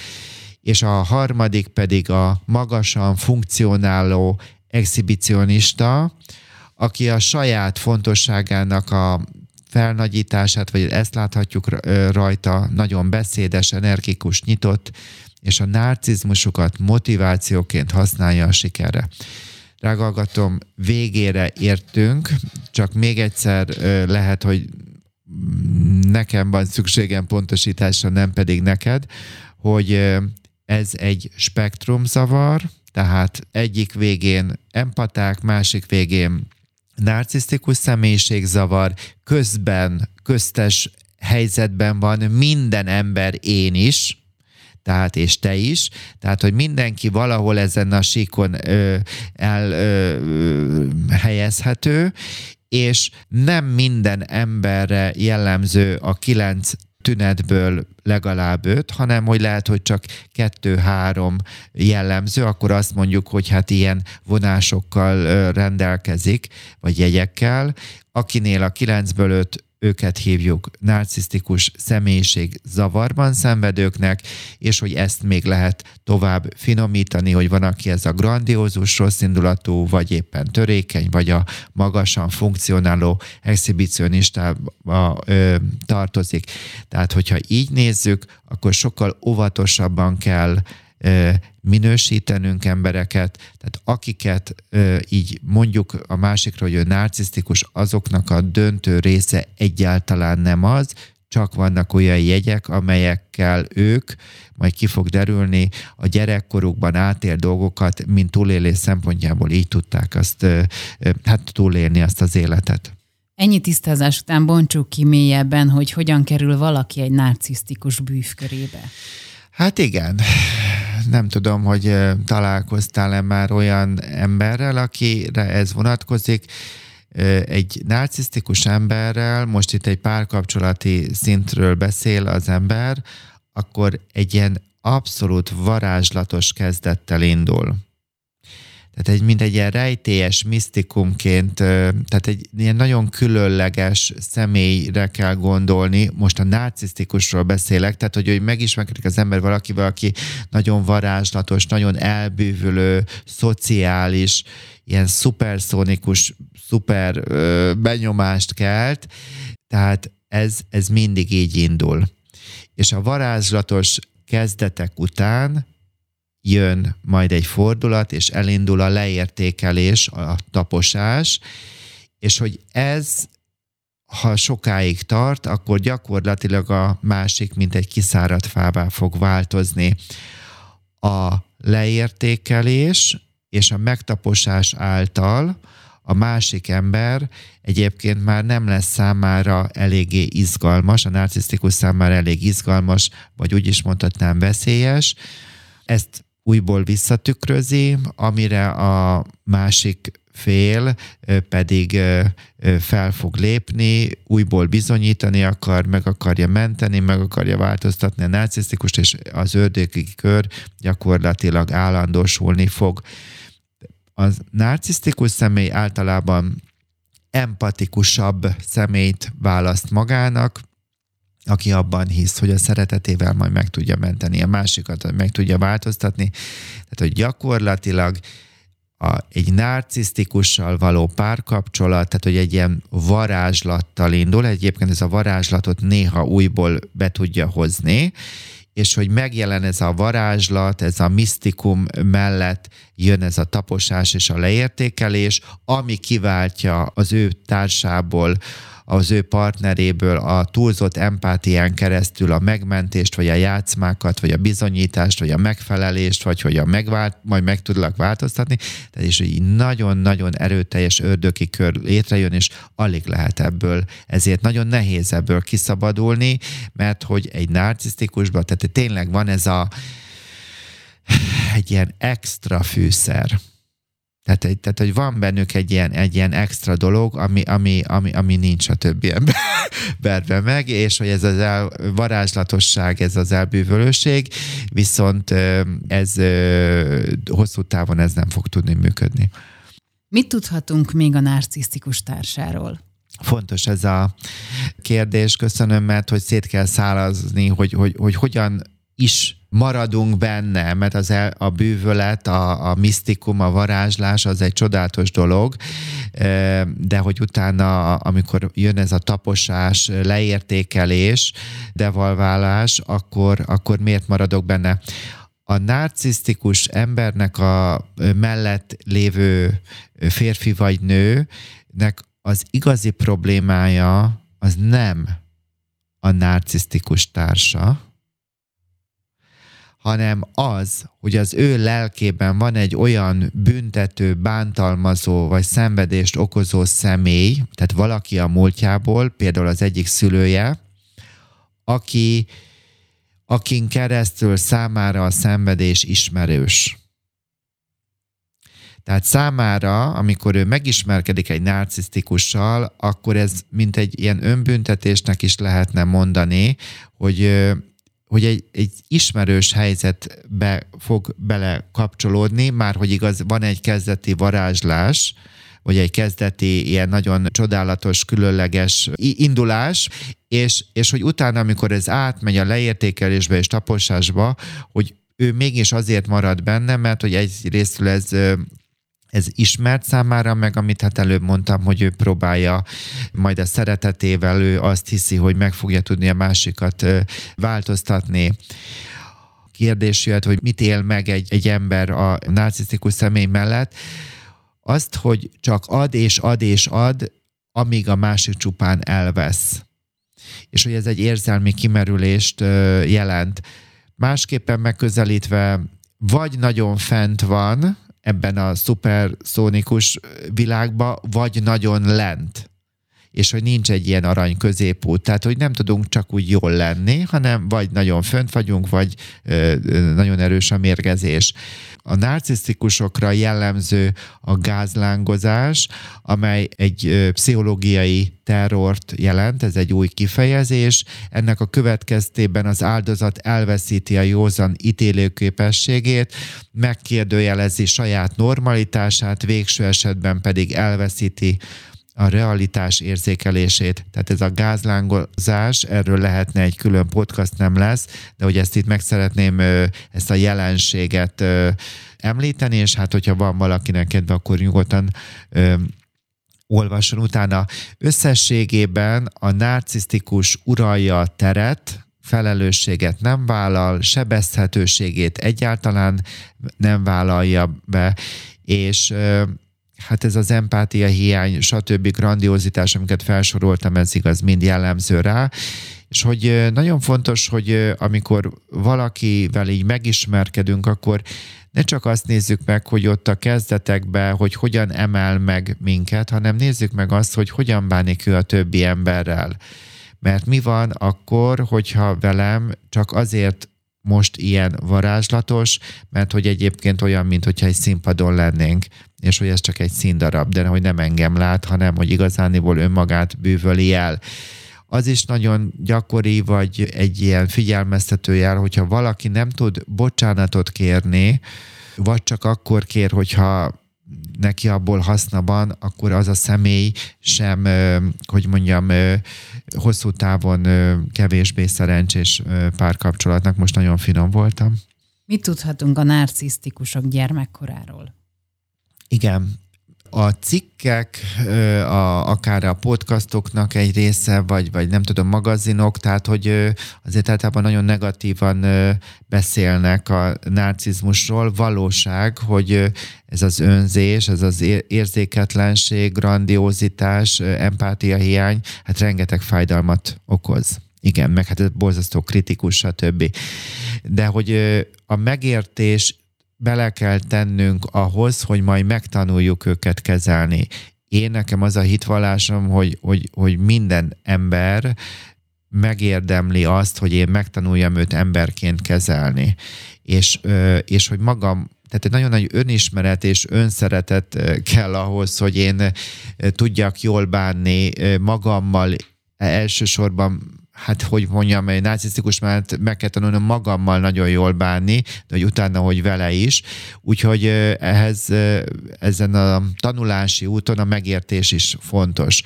és a harmadik pedig a magasan funkcionáló exhibicionista, aki a saját fontosságának a felnagyítását, vagy ezt láthatjuk rajta, nagyon beszédes, energikus, nyitott, és a narcizmusokat motivációként használja a sikerre. Rágalgatom, végére értünk, csak még egyszer lehet, hogy nekem van szükségem pontosításra, nem pedig neked, hogy ez egy spektrumzavar, tehát egyik végén empaták, másik végén narcisztikus személyiségzavar, közben, köztes helyzetben van minden ember, én is, tehát és te is, tehát hogy mindenki valahol ezen a síkon ö, el ö, helyezhető, és nem minden emberre jellemző a kilenc tünetből legalább öt, hanem hogy lehet, hogy csak kettő-három jellemző, akkor azt mondjuk, hogy hát ilyen vonásokkal rendelkezik, vagy jegyekkel. Akinél a kilencből öt őket hívjuk narcisztikus személyiség zavarban szenvedőknek, és hogy ezt még lehet tovább finomítani, hogy van, aki ez a grandiózus, rosszindulatú, vagy éppen törékeny, vagy a magasan funkcionáló exhibicionistába ö, tartozik. Tehát, hogyha így nézzük, akkor sokkal óvatosabban kell minősítenünk embereket, tehát akiket így mondjuk a másikra, hogy ő narcisztikus, azoknak a döntő része egyáltalán nem az, csak vannak olyan jegyek, amelyekkel ők, majd ki fog derülni, a gyerekkorukban átér dolgokat, mint túlélés szempontjából így tudták azt, hát túlélni azt az életet.
Ennyi tisztázás után bontsuk ki mélyebben, hogy hogyan kerül valaki egy narcisztikus bűvkörébe.
Hát igen. Nem tudom, hogy találkoztál-e már olyan emberrel, akire ez vonatkozik egy narcisztikus emberrel, most itt egy párkapcsolati szintről beszél az ember, akkor egy ilyen abszolút varázslatos kezdettel indul. Tehát egy, mint egy ilyen rejtélyes misztikumként, tehát egy ilyen nagyon különleges személyre kell gondolni, most a narcisztikusról beszélek, tehát hogy, hogy megismerkedik az ember valakivel, aki nagyon varázslatos, nagyon elbűvülő, szociális, ilyen szuperszónikus, szuper ö, benyomást kelt, tehát ez, ez mindig így indul. És a varázslatos kezdetek után jön majd egy fordulat, és elindul a leértékelés, a taposás, és hogy ez, ha sokáig tart, akkor gyakorlatilag a másik, mint egy kiszáradt fává fog változni. A leértékelés és a megtaposás által a másik ember egyébként már nem lesz számára eléggé izgalmas, a narcisztikus számára elég izgalmas, vagy úgy is mondhatnám veszélyes. Ezt újból visszatükrözi, amire a másik fél pedig fel fog lépni, újból bizonyítani akar, meg akarja menteni, meg akarja változtatni a narcisztikust, és az ördögi kör gyakorlatilag állandósulni fog. Az narcisztikus személy általában empatikusabb személyt választ magának, aki abban hisz, hogy a szeretetével majd meg tudja menteni a másikat, meg tudja változtatni. Tehát, hogy gyakorlatilag a, egy narcisztikussal való párkapcsolat, tehát hogy egy ilyen varázslattal indul, egyébként ez a varázslatot néha újból be tudja hozni, és hogy megjelen ez a varázslat, ez a misztikum mellett jön ez a taposás és a leértékelés, ami kiváltja az ő társából az ő partneréből a túlzott empátián keresztül a megmentést, vagy a játszmákat, vagy a bizonyítást, vagy a megfelelést, vagy hogy a megvált, majd meg tudlak változtatni. Tehát és így nagyon-nagyon erőteljes ördöki kör létrejön, és alig lehet ebből. Ezért nagyon nehéz ebből kiszabadulni, mert hogy egy narcisztikusban, tehát tényleg van ez a egy ilyen extra fűszer tehát, tehát, hogy van bennük egy ilyen, egy ilyen extra dolog, ami, ami, ami, ami nincs a többi emberben meg, és hogy ez az el, varázslatosság, ez az elbűvölőség, viszont ez hosszú távon ez nem fog tudni működni.
Mit tudhatunk még a narcisztikus társáról?
Fontos ez a kérdés, köszönöm, mert hogy szét kell szálazni, hogy, hogy, hogy hogyan is maradunk benne, mert az el, a bűvölet, a, a misztikum, a varázslás az egy csodálatos dolog, de hogy utána, amikor jön ez a taposás, leértékelés, devalválás, akkor, akkor miért maradok benne? A narcisztikus embernek a mellett lévő férfi vagy nőnek az igazi problémája az nem a narcisztikus társa, hanem az, hogy az ő lelkében van egy olyan büntető, bántalmazó vagy szenvedést okozó személy, tehát valaki a múltjából, például az egyik szülője, aki, akin keresztül számára a szenvedés ismerős. Tehát számára, amikor ő megismerkedik egy narcisztikussal, akkor ez mint egy ilyen önbüntetésnek is lehetne mondani, hogy hogy egy, egy ismerős helyzetbe fog bele kapcsolódni, már hogy igaz, van egy kezdeti varázslás, vagy egy kezdeti ilyen nagyon csodálatos, különleges indulás, és, és hogy utána, amikor ez átmegy a leértékelésbe és taposásba, hogy ő mégis azért marad benne, mert hogy egy részről ez ez ismert számára, meg amit hát előbb mondtam, hogy ő próbálja majd a szeretetével, ő azt hiszi, hogy meg fogja tudni a másikat változtatni kérdés jöhet, hogy mit él meg egy, egy ember a narcisztikus személy mellett, azt, hogy csak ad és ad és ad, amíg a másik csupán elvesz. és hogy ez egy érzelmi kimerülést jelent. Másképpen megközelítve, vagy nagyon fent van ebben a szuperszónikus világba, vagy nagyon lent és hogy nincs egy ilyen arany középút, tehát hogy nem tudunk csak úgy jól lenni, hanem vagy nagyon fönt vagyunk, vagy ö, nagyon erős a mérgezés. A narcisztikusokra jellemző a gázlángozás, amely egy ö, pszichológiai terrort jelent, ez egy új kifejezés. Ennek a következtében az áldozat elveszíti a józan ítélőképességét, megkérdőjelezi saját normalitását, végső esetben pedig elveszíti a realitás érzékelését. Tehát ez a gázlángozás, erről lehetne egy külön podcast, nem lesz, de hogy ezt itt meg szeretném ezt a jelenséget említeni, és hát hogyha van valakinek kedve, akkor nyugodtan olvasson utána. Összességében a narcisztikus uralja a teret, felelősséget nem vállal, sebezhetőségét egyáltalán nem vállalja be, és hát ez az empátia hiány, stb. grandiozitás, amiket felsoroltam, ez igaz, mind jellemző rá, és hogy nagyon fontos, hogy amikor valakivel így megismerkedünk, akkor ne csak azt nézzük meg, hogy ott a kezdetekben, hogy hogyan emel meg minket, hanem nézzük meg azt, hogy hogyan bánik ő a többi emberrel. Mert mi van akkor, hogyha velem csak azért most ilyen varázslatos, mert hogy egyébként olyan, mint hogyha egy színpadon lennénk, és hogy ez csak egy színdarab, de hogy nem engem lát, hanem hogy igazániból önmagát bűvöli el. Az is nagyon gyakori, vagy egy ilyen figyelmeztető jel, hogyha valaki nem tud bocsánatot kérni, vagy csak akkor kér, hogyha neki abból haszna van, akkor az a személy sem, hogy mondjam, hosszú távon kevésbé szerencsés párkapcsolatnak. Most nagyon finom voltam.
Mit tudhatunk a narcisztikusok gyermekkoráról?
Igen, a cikkek, a, akár a podcastoknak egy része, vagy, vagy nem tudom, magazinok, tehát hogy azért általában nagyon negatívan beszélnek a narcizmusról. Valóság, hogy ez az önzés, ez az érzéketlenség, grandiózitás, empátia hiány, hát rengeteg fájdalmat okoz. Igen, meg hát ez borzasztó kritikus, stb. De hogy a megértés bele kell tennünk ahhoz, hogy majd megtanuljuk őket kezelni. Én nekem az a hitvallásom, hogy, hogy, hogy minden ember megérdemli azt, hogy én megtanuljam őt emberként kezelni. És, és hogy magam tehát egy nagyon nagy önismeret és önszeretet kell ahhoz, hogy én tudjak jól bánni magammal, elsősorban hát hogy mondjam, egy narcisztikus mert meg kell tanulnom magammal nagyon jól bánni, de hogy utána, hogy vele is. Úgyhogy ehhez ezen a tanulási úton a megértés is fontos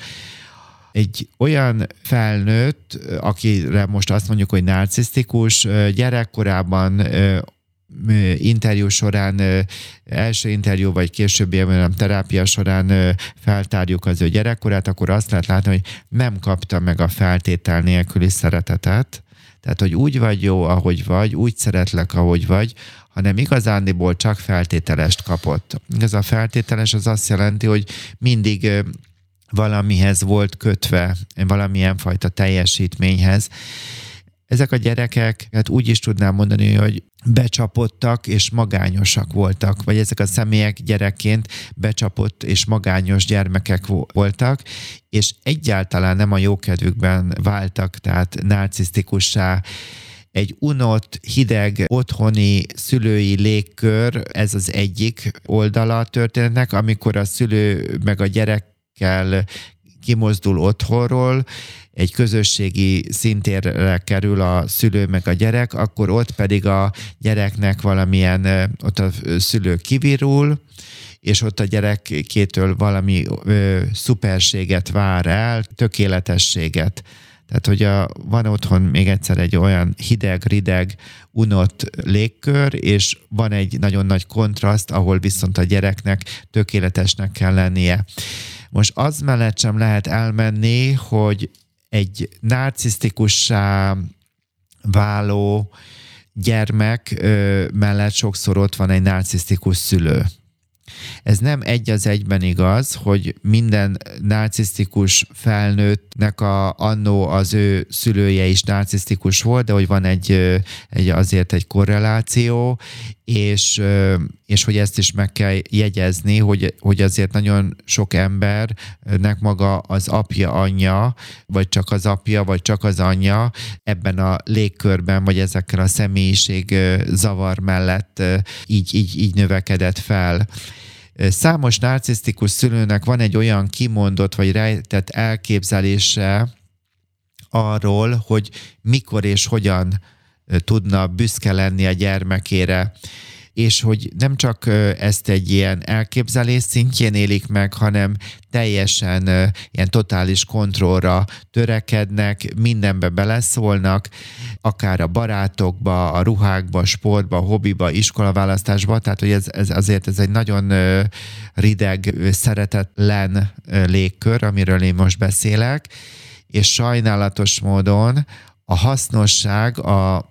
egy olyan felnőtt, akire most azt mondjuk, hogy narcisztikus, gyerekkorában interjú során, első interjú vagy későbbi nem, terápia során feltárjuk az ő gyerekkorát, akkor azt lehet látni, hogy nem kapta meg a feltétel nélküli szeretetet, tehát, hogy úgy vagy jó, ahogy vagy, úgy szeretlek, ahogy vagy, hanem igazándiból csak feltételest kapott. Ez a feltételes az azt jelenti, hogy mindig valamihez volt kötve, valamilyen fajta teljesítményhez, ezek a gyerekek, hát úgy is tudnám mondani, hogy becsapottak és magányosak voltak, vagy ezek a személyek gyerekként becsapott és magányos gyermekek voltak, és egyáltalán nem a jókedvükben váltak, tehát narcisztikussá, egy unott, hideg, otthoni szülői légkör, ez az egyik oldala a történetnek, amikor a szülő meg a gyerekkel kimozdul otthonról, egy közösségi szintérre kerül a szülő meg a gyerek, akkor ott pedig a gyereknek valamilyen, ott a szülő kivirul, és ott a gyerekkétől valami ö, szuperséget vár el, tökéletességet. Tehát, hogy a, van otthon még egyszer egy olyan hideg, rideg, unott légkör, és van egy nagyon nagy kontraszt, ahol viszont a gyereknek tökéletesnek kell lennie. Most az mellett sem lehet elmenni, hogy egy narcisztikussá váló gyermek mellett sokszor ott van egy narcisztikus szülő. Ez nem egy az egyben igaz, hogy minden narcisztikus felnőttnek a, annó az ő szülője is narcisztikus volt, de hogy van egy, egy azért egy korreláció, és, és hogy ezt is meg kell jegyezni, hogy, hogy azért nagyon sok embernek maga az apja, anyja, vagy csak az apja, vagy csak az anyja ebben a légkörben, vagy ezekkel a személyiség zavar mellett így, így, így növekedett fel. Számos narcisztikus szülőnek van egy olyan kimondott vagy rejtett elképzelése arról, hogy mikor és hogyan tudna büszke lenni a gyermekére. És hogy nem csak ezt egy ilyen elképzelés szintjén élik meg, hanem teljesen ilyen totális kontrollra törekednek, mindenbe beleszólnak, akár a barátokba, a ruhákba, sportba, hobbiba, iskolaválasztásba, tehát hogy ez, ez azért ez egy nagyon rideg, szeretetlen légkör, amiről én most beszélek, és sajnálatos módon a hasznosság a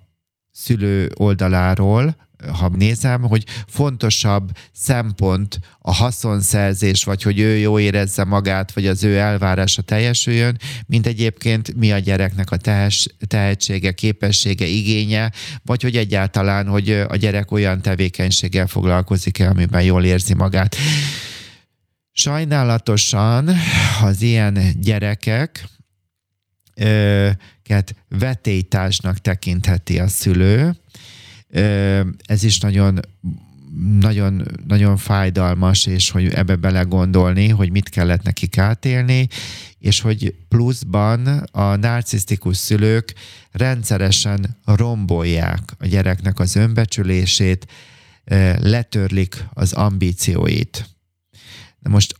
szülő oldaláról, ha nézem, hogy fontosabb szempont a haszonszerzés, vagy hogy ő jó érezze magát, vagy az ő elvárása teljesüljön, mint egyébként mi a gyereknek a tehetsége, képessége, igénye, vagy hogy egyáltalán, hogy a gyerek olyan tevékenységgel foglalkozik-e, amiben jól érzi magát. Sajnálatosan az ilyen gyerekek, vetélytársnak tekintheti a szülő. Ez is nagyon nagyon, nagyon fájdalmas, és hogy ebbe belegondolni, hogy mit kellett nekik átélni, és hogy pluszban a narcisztikus szülők rendszeresen rombolják a gyereknek az önbecsülését, letörlik az ambícióit. Na most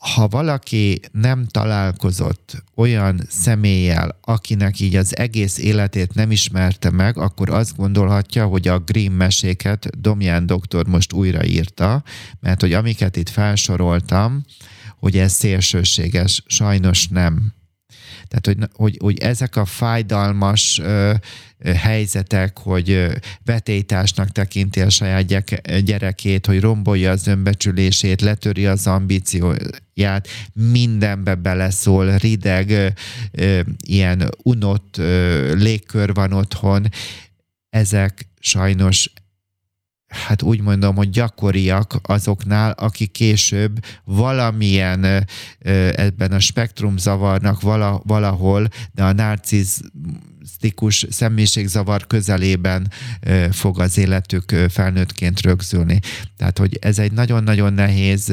ha valaki nem találkozott olyan személlyel, akinek így az egész életét nem ismerte meg, akkor azt gondolhatja, hogy a Grimm meséket Domján doktor most újraírta, mert hogy amiket itt felsoroltam, hogy ez szélsőséges, sajnos nem. Tehát, hogy, hogy, hogy ezek a fájdalmas ö, helyzetek, hogy vetélytársnak tekinti a saját gyerekét, hogy rombolja az önbecsülését, letöri az ambícióját, mindenbe beleszól, rideg, ö, ilyen unott ö, légkör van otthon, ezek sajnos hát úgy mondom, hogy gyakoriak azoknál, akik később valamilyen ebben a spektrum zavarnak valahol, de a narcisztikus személyiségzavar közelében fog az életük felnőttként rögzülni. Tehát, hogy ez egy nagyon-nagyon nehéz,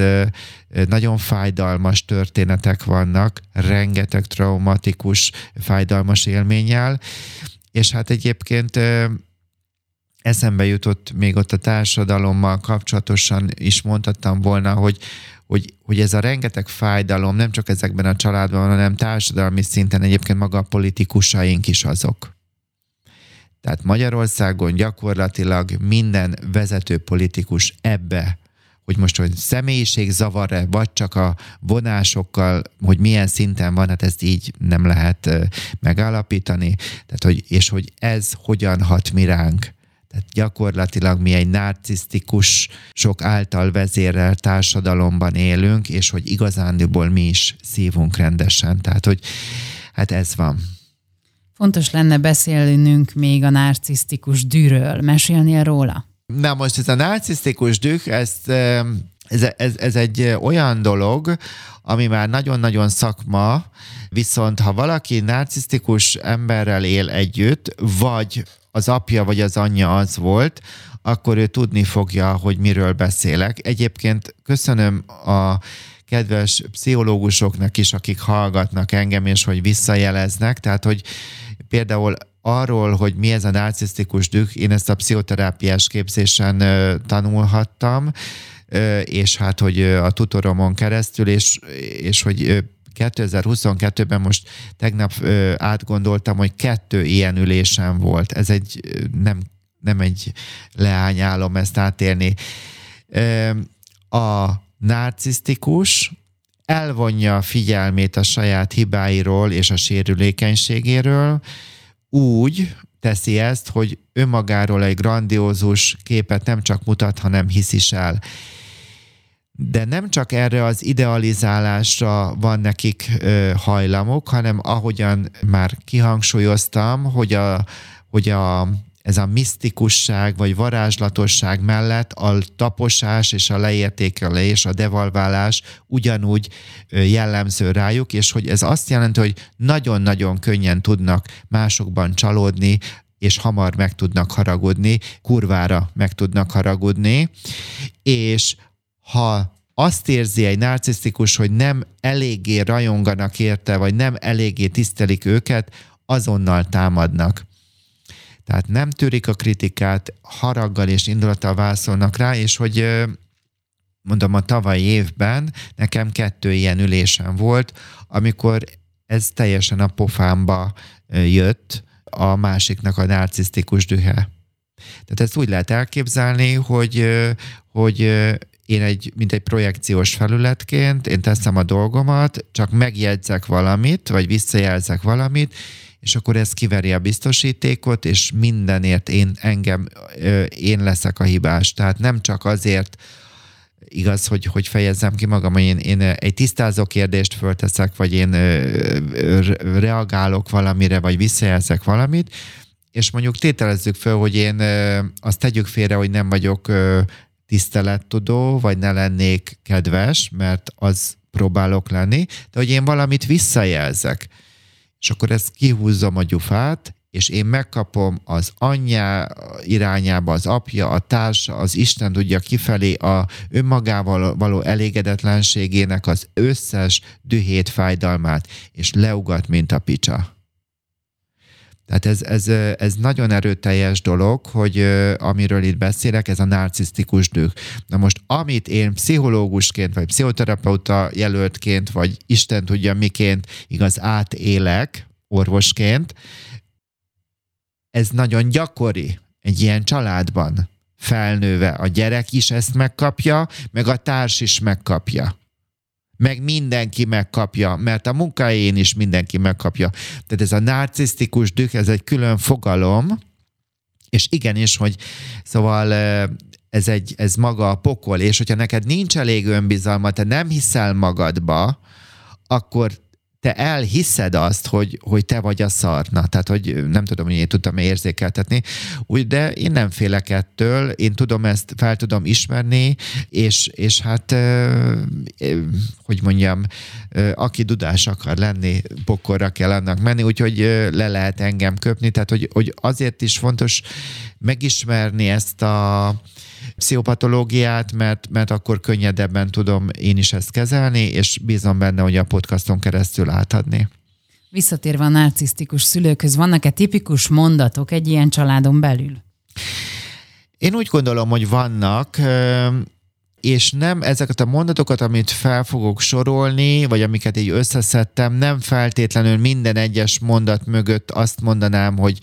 nagyon fájdalmas történetek vannak, rengeteg traumatikus, fájdalmas élménnyel, és hát egyébként eszembe jutott még ott a társadalommal kapcsolatosan is mondhattam volna, hogy, hogy, hogy ez a rengeteg fájdalom nem csak ezekben a családban, hanem társadalmi szinten egyébként maga a politikusaink is azok. Tehát Magyarországon gyakorlatilag minden vezető politikus ebbe, hogy most hogy személyiség zavar-e, vagy csak a vonásokkal, hogy milyen szinten van, hát ezt így nem lehet megállapítani. Tehát, hogy, és hogy ez hogyan hat mi ránk. Tehát gyakorlatilag mi egy narcisztikus, sok által vezérel társadalomban élünk, és hogy igazándiból mi is szívunk rendesen. Tehát, hogy hát ez van.
Fontos lenne beszélnünk még a narcisztikus dűről. Mesélnél róla?
Na most ez a narcisztikus düh, ezt ez, ez, ez egy olyan dolog, ami már nagyon-nagyon szakma, viszont ha valaki narcisztikus emberrel él együtt, vagy az apja vagy az anyja az volt, akkor ő tudni fogja, hogy miről beszélek. Egyébként köszönöm a kedves pszichológusoknak is, akik hallgatnak engem, és hogy visszajeleznek, tehát hogy például arról, hogy mi ez a narcisztikus düh, én ezt a pszichoterápiás képzésen tanulhattam, és hát, hogy a tutoromon keresztül, és, és hogy 2022-ben most tegnap ö, átgondoltam, hogy kettő ilyen ülésem volt. Ez egy nem, nem egy leányálom ezt átélni. Ö, a narcisztikus elvonja a figyelmét a saját hibáiról és a sérülékenységéről, úgy teszi ezt, hogy önmagáról egy grandiózus képet nem csak mutat, hanem hisz is el de nem csak erre az idealizálásra van nekik ö, hajlamok, hanem ahogyan már kihangsúlyoztam, hogy a, hogy a ez a misztikusság vagy varázslatosság mellett a taposás és a leértékelés, a devalválás ugyanúgy jellemző rájuk, és hogy ez azt jelenti, hogy nagyon-nagyon könnyen tudnak másokban csalódni, és hamar meg tudnak haragudni, kurvára meg tudnak haragudni, és ha azt érzi egy narcisztikus, hogy nem eléggé rajonganak érte, vagy nem eléggé tisztelik őket, azonnal támadnak. Tehát nem törik a kritikát, haraggal és indulattal válaszolnak rá, és hogy mondom, a tavalyi évben nekem kettő ilyen ülésem volt, amikor ez teljesen a pofámba jött a másiknak a narcisztikus dühe. Tehát ezt úgy lehet elképzelni, hogy, hogy én egy, mint egy projekciós felületként, én teszem a dolgomat, csak megjegyzek valamit, vagy visszajelzek valamit, és akkor ez kiveri a biztosítékot, és mindenért én engem, én leszek a hibás. Tehát nem csak azért igaz, hogy, hogy fejezzem ki magam, hogy én, én egy tisztázó kérdést fölteszek, vagy én reagálok valamire, vagy visszajelzek valamit, és mondjuk tételezzük föl, hogy én azt tegyük félre, hogy nem vagyok tisztelettudó, vagy ne lennék kedves, mert az próbálok lenni, de hogy én valamit visszajelzek és akkor ezt kihúzzam a gyufát, és én megkapom az anyja irányába, az apja, a társa, az Isten tudja kifelé a önmagával való elégedetlenségének az összes dühét, fájdalmát, és leugat, mint a picsa. Tehát ez, ez, ez nagyon erőteljes dolog, hogy amiről itt beszélek, ez a narcisztikus düh. Na most, amit én pszichológusként, vagy pszichoterapeuta jelöltként, vagy Isten tudja miként igaz átélek orvosként, ez nagyon gyakori egy ilyen családban felnőve. A gyerek is ezt megkapja, meg a társ is megkapja meg mindenki megkapja, mert a munkahelyén is mindenki megkapja. Tehát ez a narcisztikus düh, ez egy külön fogalom, és igenis, hogy szóval ez, egy, ez maga a pokol, és hogyha neked nincs elég önbizalma, te nem hiszel magadba, akkor te elhiszed azt, hogy, hogy te vagy a szarna. Tehát, hogy nem tudom, hogy én tudtam érzékeltetni, úgy, de én nem félek ettől, én tudom ezt, fel tudom ismerni, és, és hát, hogy mondjam, aki dudás akar lenni, pokorra kell annak menni, úgyhogy le lehet engem köpni, tehát, hogy, hogy azért is fontos megismerni ezt a pszichopatológiát, mert, mert akkor könnyedebben tudom én is ezt kezelni, és bízom benne, hogy a podcaston keresztül átadni.
Visszatérve a narcisztikus szülőkhöz, vannak-e tipikus mondatok egy ilyen családon belül?
Én úgy gondolom, hogy vannak és nem ezeket a mondatokat, amit fel fogok sorolni, vagy amiket így összeszedtem, nem feltétlenül minden egyes mondat mögött azt mondanám, hogy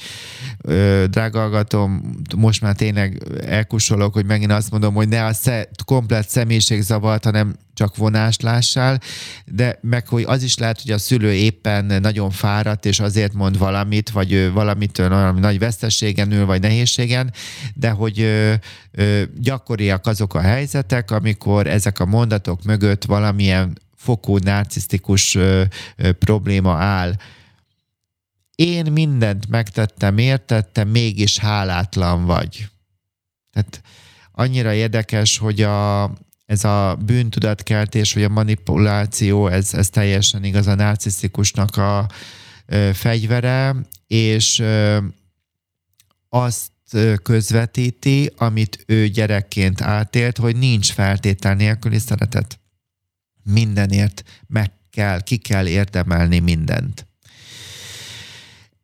ö, drága hallgatom, most már tényleg elkusolok, hogy megint azt mondom, hogy ne a sze, komplet személyiségzavart, hanem csak vonást lássál, de meg hogy az is lehet, hogy a szülő éppen nagyon fáradt, és azért mond valamit, vagy ő valamitől valami nagy veszteségen ül, vagy nehézségen, de hogy ö, ö, gyakoriak azok a helyzetek, amikor ezek a mondatok mögött valamilyen fokú narcisztikus ö, ö, probléma áll. Én mindent megtettem, értettem, mégis hálátlan vagy. Tehát annyira érdekes, hogy a, ez a bűntudatkeltés, vagy a manipuláció, ez, ez teljesen igaz a narcisztikusnak a ö, fegyvere, és ö, azt közvetíti, amit ő gyerekként átélt, hogy nincs feltétel nélküli szeretet. Mindenért meg kell, ki kell érdemelni mindent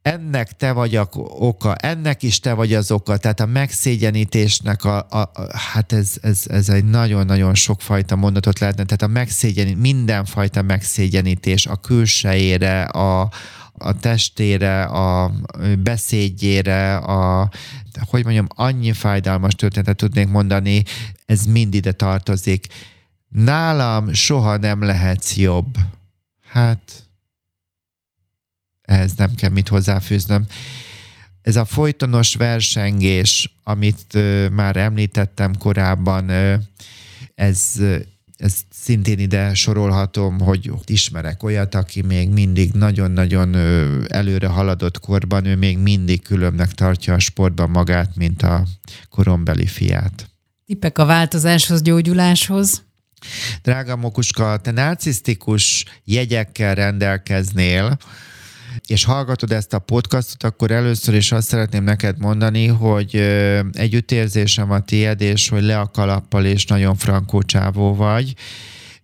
ennek te vagy a oka, ennek is te vagy az oka, tehát a megszégyenítésnek a, a, a hát ez, ez, ez egy nagyon-nagyon sokfajta mondatot lehetne, tehát a megszégyen, mindenfajta megszégyenítés a külsejére, a, a testére, a beszédjére, a, hogy mondjam, annyi fájdalmas történetet tudnék mondani, ez mind ide tartozik. Nálam soha nem lehetsz jobb. Hát ehhez nem kell mit hozzáfűznöm. Ez a folytonos versengés, amit már említettem korábban, ez, ezt szintén ide sorolhatom, hogy ismerek olyat, aki még mindig nagyon-nagyon előre haladott korban, ő még mindig különbnek tartja a sportban magát, mint a korombeli fiát.
Tippek a változáshoz, gyógyuláshoz?
Drága Mokuska, te narcisztikus jegyekkel rendelkeznél, és hallgatod ezt a podcastot, akkor először is azt szeretném neked mondani, hogy együttérzésem a tied, és hogy le a kalappal, és nagyon frankó csávó vagy.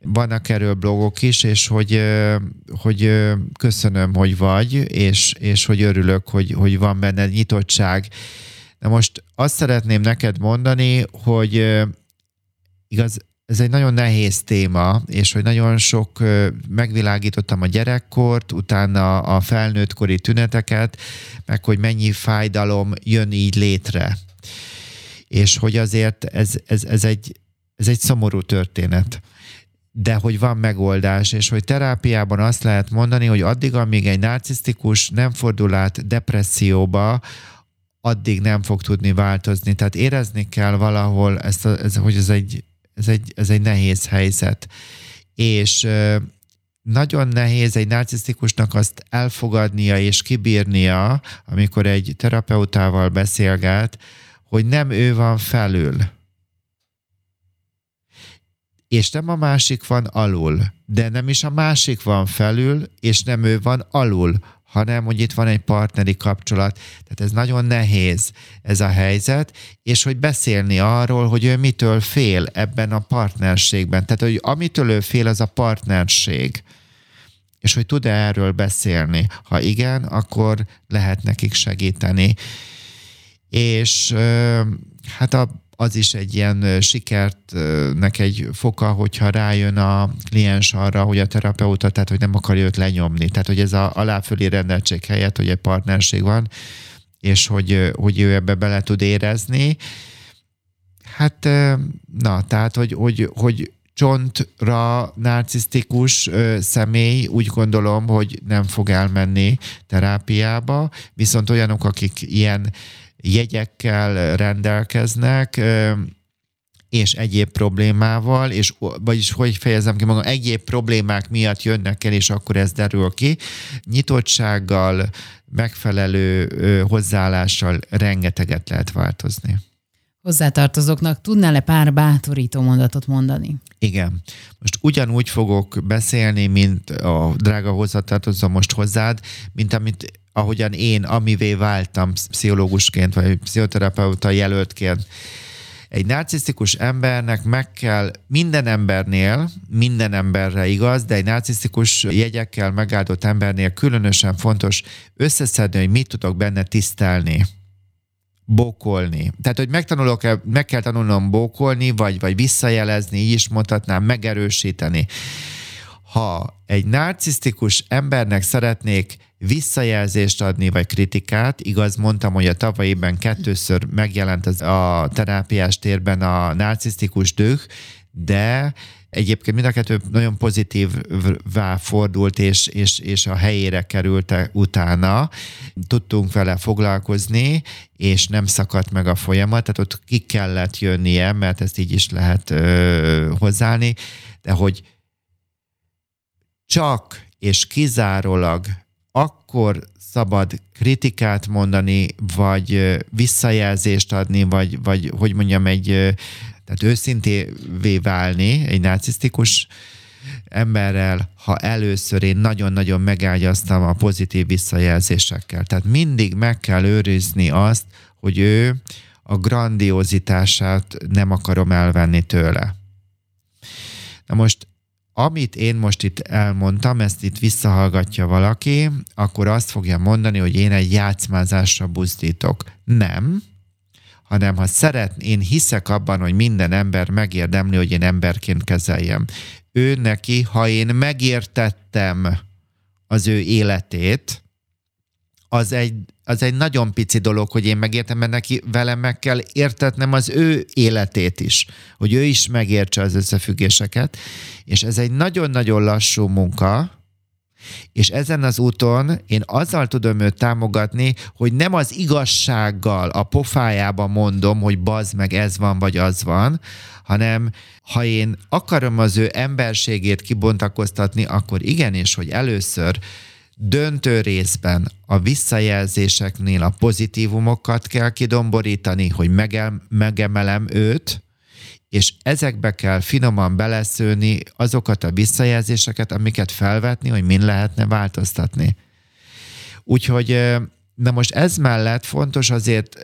Vannak erről blogok is, és hogy, hogy köszönöm, hogy vagy, és, és hogy örülök, hogy, hogy van benne nyitottság. Na most azt szeretném neked mondani, hogy igaz, ez egy nagyon nehéz téma, és hogy nagyon sok megvilágítottam a gyerekkort, utána a felnőttkori tüneteket, meg hogy mennyi fájdalom jön így létre. És hogy azért ez, ez, ez, egy, ez egy szomorú történet de hogy van megoldás, és hogy terápiában azt lehet mondani, hogy addig, amíg egy narcisztikus nem fordul át depresszióba, addig nem fog tudni változni. Tehát érezni kell valahol, ezt ez, hogy ez egy ez egy, ez egy nehéz helyzet. És nagyon nehéz egy narcisztikusnak azt elfogadnia és kibírnia, amikor egy terapeutával beszélget, hogy nem ő van felül. És nem a másik van alul, de nem is a másik van felül, és nem ő van alul, hanem hogy itt van egy partneri kapcsolat. Tehát ez nagyon nehéz ez a helyzet, és hogy beszélni arról, hogy ő mitől fél ebben a partnerségben. Tehát, hogy amitől ő fél, az a partnerség. És hogy tud-e erről beszélni. Ha igen, akkor lehet nekik segíteni. És hát a az is egy ilyen sikertnek egy foka, hogyha rájön a kliens arra, hogy a terapeuta, tehát hogy nem akarja őt lenyomni. Tehát, hogy ez a aláfölé rendeltség helyett, hogy egy partnerség van, és hogy, hogy ő ebbe bele tud érezni. Hát, na, tehát, hogy, hogy, hogy csontra narcisztikus személy úgy gondolom, hogy nem fog elmenni terápiába, viszont olyanok, akik ilyen jegyekkel rendelkeznek, és egyéb problémával, és vagyis hogy fejezem ki magam, egyéb problémák miatt jönnek el, és akkor ez derül ki. Nyitottsággal, megfelelő hozzáállással rengeteget lehet változni.
Hozzátartozóknak tudnál-e pár bátorító mondatot mondani?
Igen. Most ugyanúgy fogok beszélni, mint a drága hozzátartozó most hozzád, mint amit ahogyan én, amivé váltam pszichológusként, vagy pszichoterapeuta jelöltként. Egy narcisztikus embernek meg kell minden embernél, minden emberre igaz, de egy narcisztikus jegyekkel megáldott embernél különösen fontos összeszedni, hogy mit tudok benne tisztelni bókolni. Tehát, hogy megtanulok -e, meg kell tanulnom bókolni, vagy, vagy visszajelezni, így is mondhatnám, megerősíteni. Ha egy narcisztikus embernek szeretnék visszajelzést adni, vagy kritikát. Igaz, mondtam, hogy a tavalyiben kettőször megjelent az a terápiás térben a narcisztikus düh, de egyébként mind a kettő nagyon pozitívvá fordult, és, és, és a helyére került utána. Tudtunk vele foglalkozni, és nem szakadt meg a folyamat, tehát ott ki kellett jönnie, mert ezt így is lehet ö, hozzáállni, de hogy csak és kizárólag akkor szabad kritikát mondani, vagy visszajelzést adni, vagy, vagy hogy mondjam, egy, tehát őszintévé válni egy narcisztikus emberrel, ha először én nagyon-nagyon megágyaztam a pozitív visszajelzésekkel. Tehát mindig meg kell őrizni azt, hogy ő a grandiozitását nem akarom elvenni tőle. Na most amit én most itt elmondtam, ezt itt visszahallgatja valaki, akkor azt fogja mondani, hogy én egy játszmázásra buzdítok. Nem, hanem ha szeret, én hiszek abban, hogy minden ember megérdemli, hogy én emberként kezeljem. Ő neki, ha én megértettem az ő életét, az egy, az egy nagyon pici dolog, hogy én megértem, mert neki velem meg kell értetnem az ő életét is, hogy ő is megértse az összefüggéseket, és ez egy nagyon-nagyon lassú munka, És ezen az úton én azzal tudom őt támogatni, hogy nem az igazsággal a pofájába mondom, hogy bazd meg ez van, vagy az van, hanem ha én akarom az ő emberségét kibontakoztatni, akkor igenis, hogy először döntő részben a visszajelzéseknél a pozitívumokat kell kidomborítani, hogy megemelem őt, és ezekbe kell finoman beleszőni azokat a visszajelzéseket, amiket felvetni, hogy min lehetne változtatni. Úgyhogy Na most ez mellett fontos azért,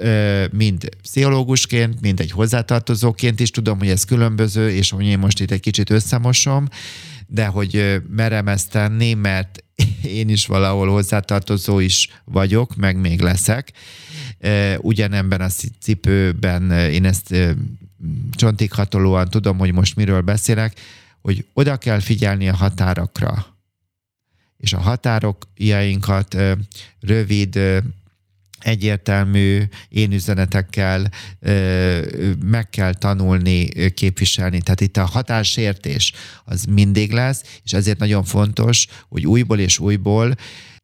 mind pszichológusként, mind egy hozzátartozóként is tudom, hogy ez különböző, és hogy én most itt egy kicsit összemosom, de hogy merem ezt tenni, mert én is valahol hozzátartozó is vagyok, meg még leszek. Ugyanebben a cipőben én ezt csontighatolóan tudom, hogy most miről beszélek, hogy oda kell figyelni a határokra. És a határokjainkat rövid, egyértelmű én üzenetekkel meg kell tanulni képviselni. Tehát itt a határsértés az mindig lesz, és ezért nagyon fontos, hogy újból és újból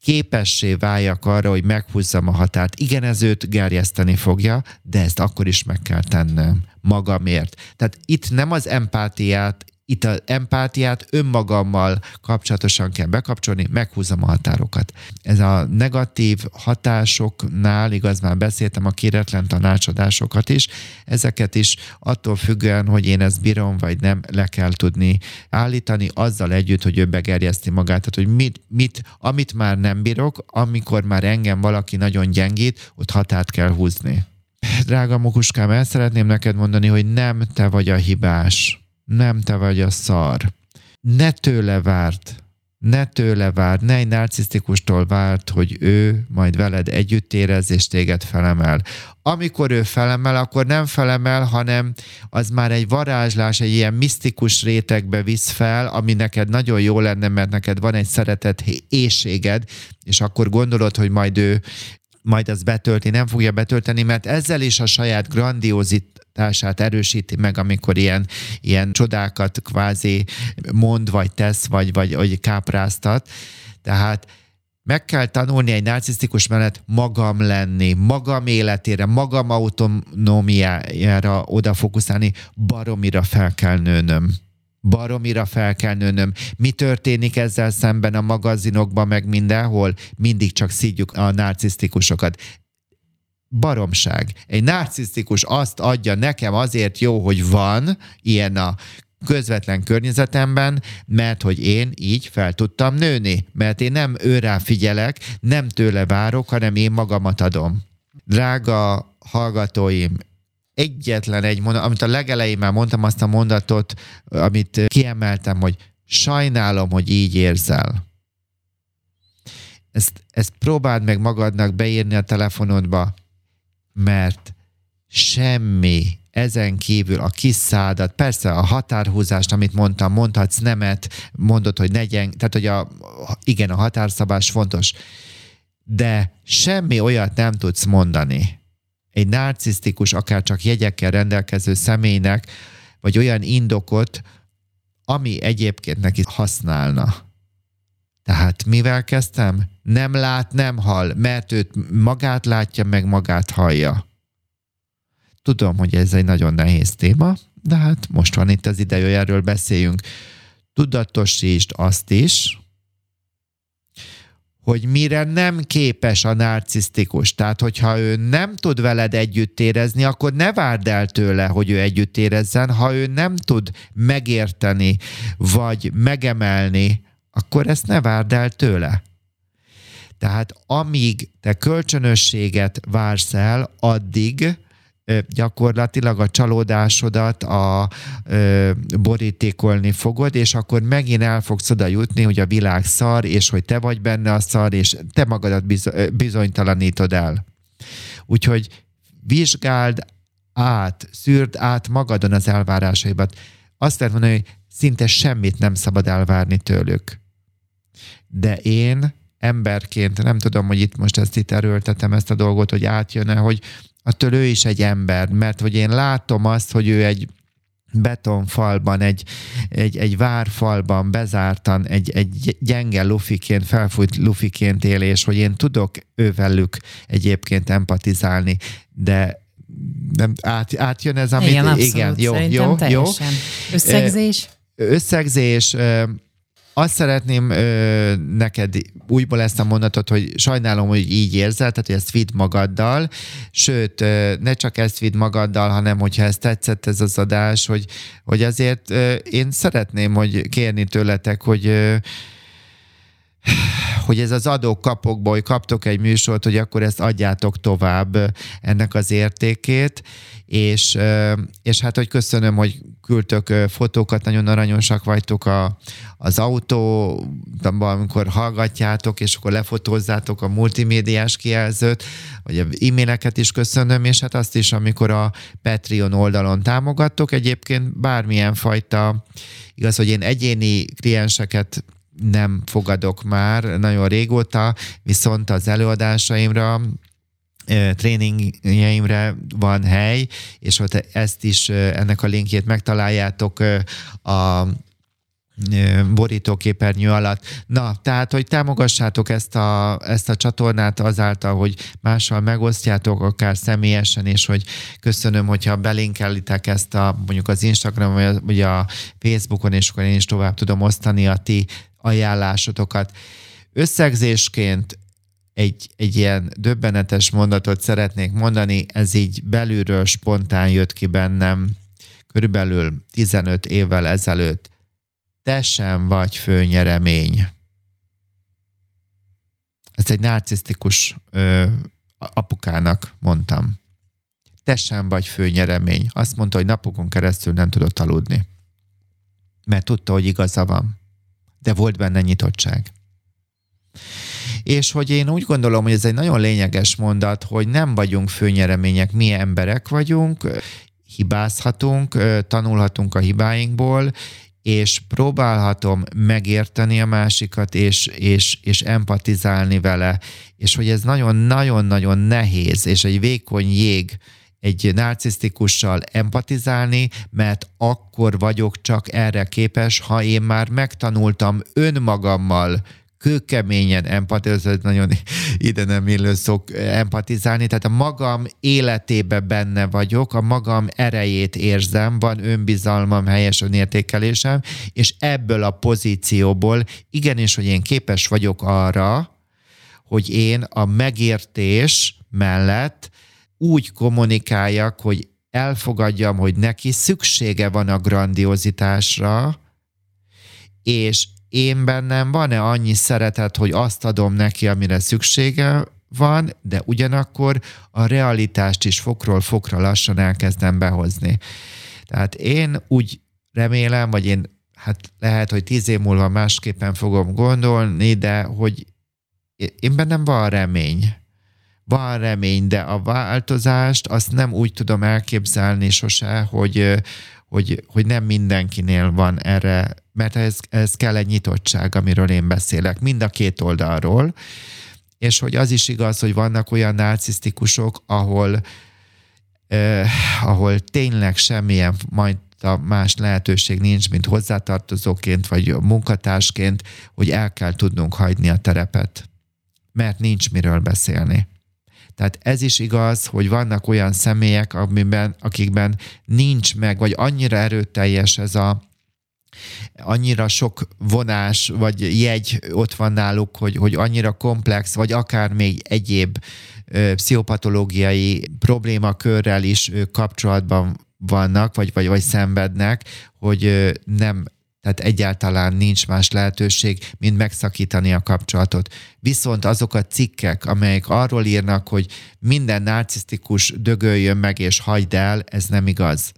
képessé váljak arra, hogy meghúzzam a határt. Igen, ez őt gerjeszteni fogja, de ezt akkor is meg kell tennem magamért. Tehát itt nem az empátiát itt az empátiát önmagammal kapcsolatosan kell bekapcsolni, meghúzom a határokat. Ez a negatív hatásoknál, igaz már beszéltem a kéretlen tanácsadásokat is, ezeket is attól függően, hogy én ezt bírom vagy nem, le kell tudni állítani, azzal együtt, hogy ő begerjeszti magát. Tehát, hogy mit, mit, amit már nem bírok, amikor már engem valaki nagyon gyengít, ott határt kell húzni. Drága Mokuskám, el szeretném neked mondani, hogy nem te vagy a hibás nem te vagy a szar. Ne tőle várt, ne tőle várt, ne egy narcisztikustól várt, hogy ő majd veled együtt érez és téged felemel. Amikor ő felemel, akkor nem felemel, hanem az már egy varázslás, egy ilyen misztikus rétegbe visz fel, ami neked nagyon jó lenne, mert neked van egy szeretet éjséged, és akkor gondolod, hogy majd ő majd az betölti, nem fogja betölteni, mert ezzel is a saját grandiózit társát erősíti meg, amikor ilyen, ilyen csodákat kvázi mond, vagy tesz, vagy, vagy, vagy kápráztat. Tehát meg kell tanulni egy narcisztikus mellett magam lenni, magam életére, magam autonómiájára odafókuszálni, baromira fel kell nőnöm baromira fel kell nőnöm. Mi történik ezzel szemben a magazinokban, meg mindenhol? Mindig csak szídjuk a narcisztikusokat baromság. Egy narcisztikus azt adja nekem azért jó, hogy van ilyen a közvetlen környezetemben, mert hogy én így fel tudtam nőni, mert én nem őrá figyelek, nem tőle várok, hanem én magamat adom. Drága hallgatóim, egyetlen egy mondat, amit a legelején már mondtam azt a mondatot, amit kiemeltem, hogy sajnálom, hogy így érzel. Ezt, ezt próbáld meg magadnak beírni a telefonodba, mert semmi ezen kívül a kis szádat, persze a határhúzást, amit mondtam, mondhatsz nemet, mondod, hogy ne gyeng, tehát hogy a, igen, a határszabás fontos, de semmi olyat nem tudsz mondani egy narcisztikus, akár csak jegyekkel rendelkező személynek, vagy olyan indokot, ami egyébként neki használna. Tehát mivel kezdtem? Nem lát, nem hall, mert őt magát látja, meg magát hallja. Tudom, hogy ez egy nagyon nehéz téma, de hát most van itt az ideje, hogy erről beszéljünk. Tudatosítsd azt is, hogy mire nem képes a narcisztikus. Tehát, hogyha ő nem tud veled együtt érezni, akkor ne várd el tőle, hogy ő együtt érezzen. Ha ő nem tud megérteni, vagy megemelni, akkor ezt ne várd el tőle. Tehát amíg te kölcsönösséget vársz el, addig gyakorlatilag a csalódásodat a ö, borítékolni fogod, és akkor megint el fogsz oda jutni, hogy a világ szar, és hogy te vagy benne a szar, és te magadat bizonytalanítod el. Úgyhogy vizsgáld át, szűrd át magadon az elvárásaibat. Azt lehet mondani, hogy szinte semmit nem szabad elvárni tőlük. De én emberként, nem tudom, hogy itt most ezt itt erőltetem ezt a dolgot, hogy átjön-e, hogy attól ő is egy ember, mert hogy én látom azt, hogy ő egy betonfalban, egy, egy, egy várfalban bezártan, egy, egy gyenge lufiként, felfújt lufiként él, és hogy én tudok ővelük egyébként empatizálni, de nem, át, átjön ez, amit...
Igen, abszolút, igen jó, jó, jó. Összegzés?
Összegzés, azt szeretném ö, neked újból ezt a mondatot, hogy sajnálom, hogy így érzel, tehát hogy ezt vidd magaddal, sőt, ö, ne csak ezt vidd magaddal, hanem hogyha ezt tetszett ez az adás, hogy, hogy azért ö, én szeretném, hogy kérni tőletek, hogy ö, hogy ez az adók kapokból, hogy kaptok egy műsort, hogy akkor ezt adjátok tovább ennek az értékét, és, és hát, hogy köszönöm, hogy küldtök fotókat, nagyon aranyosak vagytok a, az autóban, amikor hallgatjátok, és akkor lefotózzátok a multimédiás kijelzőt, vagy e-maileket is köszönöm, és hát azt is, amikor a Patreon oldalon támogattok, egyébként bármilyen fajta, igaz, hogy én egyéni klienseket nem fogadok már nagyon régóta, viszont az előadásaimra tréningjeimre van hely, és ott ezt is, ennek a linkjét megtaláljátok a borítóképernyő alatt. Na, tehát, hogy támogassátok ezt a, ezt a csatornát azáltal, hogy mással megosztjátok, akár személyesen, és hogy köszönöm, hogyha belinkelitek ezt a, mondjuk az Instagram, vagy a Facebookon, és akkor én is tovább tudom osztani a ti ajánlásotokat. Összegzésként egy, egy ilyen döbbenetes mondatot szeretnék mondani, ez így belülről spontán jött ki bennem körülbelül 15 évvel ezelőtt. Te sem vagy főnyeremény. Ezt egy narcisztikus ö, apukának mondtam. Te sem vagy főnyeremény. Azt mondta, hogy napokon keresztül nem tudott aludni. Mert tudta, hogy igaza van. De volt benne nyitottság. És hogy én úgy gondolom, hogy ez egy nagyon lényeges mondat, hogy nem vagyunk főnyeremények, mi emberek vagyunk, hibázhatunk, tanulhatunk a hibáinkból, és próbálhatom megérteni a másikat, és, és, és empatizálni vele, és hogy ez nagyon-nagyon-nagyon nehéz, és egy vékony jég egy narcisztikussal empatizálni, mert akkor vagyok csak erre képes, ha én már megtanultam önmagammal kőkeményen empatizálni, ez nagyon ide nem illő szok empatizálni, tehát a magam életébe benne vagyok, a magam erejét érzem, van önbizalmam, helyes önértékelésem, és ebből a pozícióból igenis, hogy én képes vagyok arra, hogy én a megértés mellett úgy kommunikáljak, hogy elfogadjam, hogy neki szüksége van a grandiozitásra, és én bennem van-e annyi szeretet, hogy azt adom neki, amire szüksége van, de ugyanakkor a realitást is fokról fokra lassan elkezdem behozni. Tehát én úgy remélem, vagy én hát lehet, hogy tíz év múlva másképpen fogom gondolni, de hogy én bennem van remény. Van remény, de a változást azt nem úgy tudom elképzelni sose, hogy, hogy, hogy nem mindenkinél van erre, mert ez, ez kell egy nyitottság, amiről én beszélek, mind a két oldalról, és hogy az is igaz, hogy vannak olyan narcisztikusok, ahol, eh, ahol tényleg semmilyen majd a más lehetőség nincs, mint hozzátartozóként vagy munkatársként, hogy el kell tudnunk hagyni a terepet, mert nincs miről beszélni. Tehát ez is igaz, hogy vannak olyan személyek, amiben, akikben nincs meg, vagy annyira erőteljes ez a annyira sok vonás, vagy jegy ott van náluk, hogy, hogy annyira komplex, vagy akár még egyéb ö, pszichopatológiai problémakörrel is ö, kapcsolatban vannak, vagy, vagy, vagy szenvednek, hogy ö, nem tehát egyáltalán nincs más lehetőség, mint megszakítani a kapcsolatot. Viszont azok a cikkek, amelyek arról írnak, hogy minden narcisztikus dögöljön meg és hagyd el, ez nem igaz.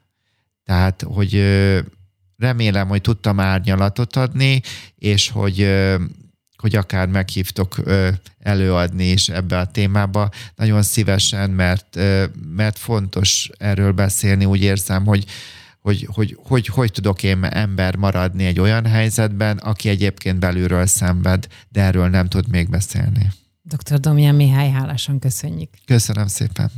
Tehát, hogy remélem, hogy tudtam árnyalatot adni, és hogy hogy akár meghívtok előadni is ebbe a témába. Nagyon szívesen, mert, mert fontos erről beszélni. Úgy érzem, hogy hogy hogy, hogy hogy tudok én ember maradni egy olyan helyzetben, aki egyébként belülről szenved, de erről nem tud még beszélni.
Dr. Domján Mihály, hálásan köszönjük.
Köszönöm szépen.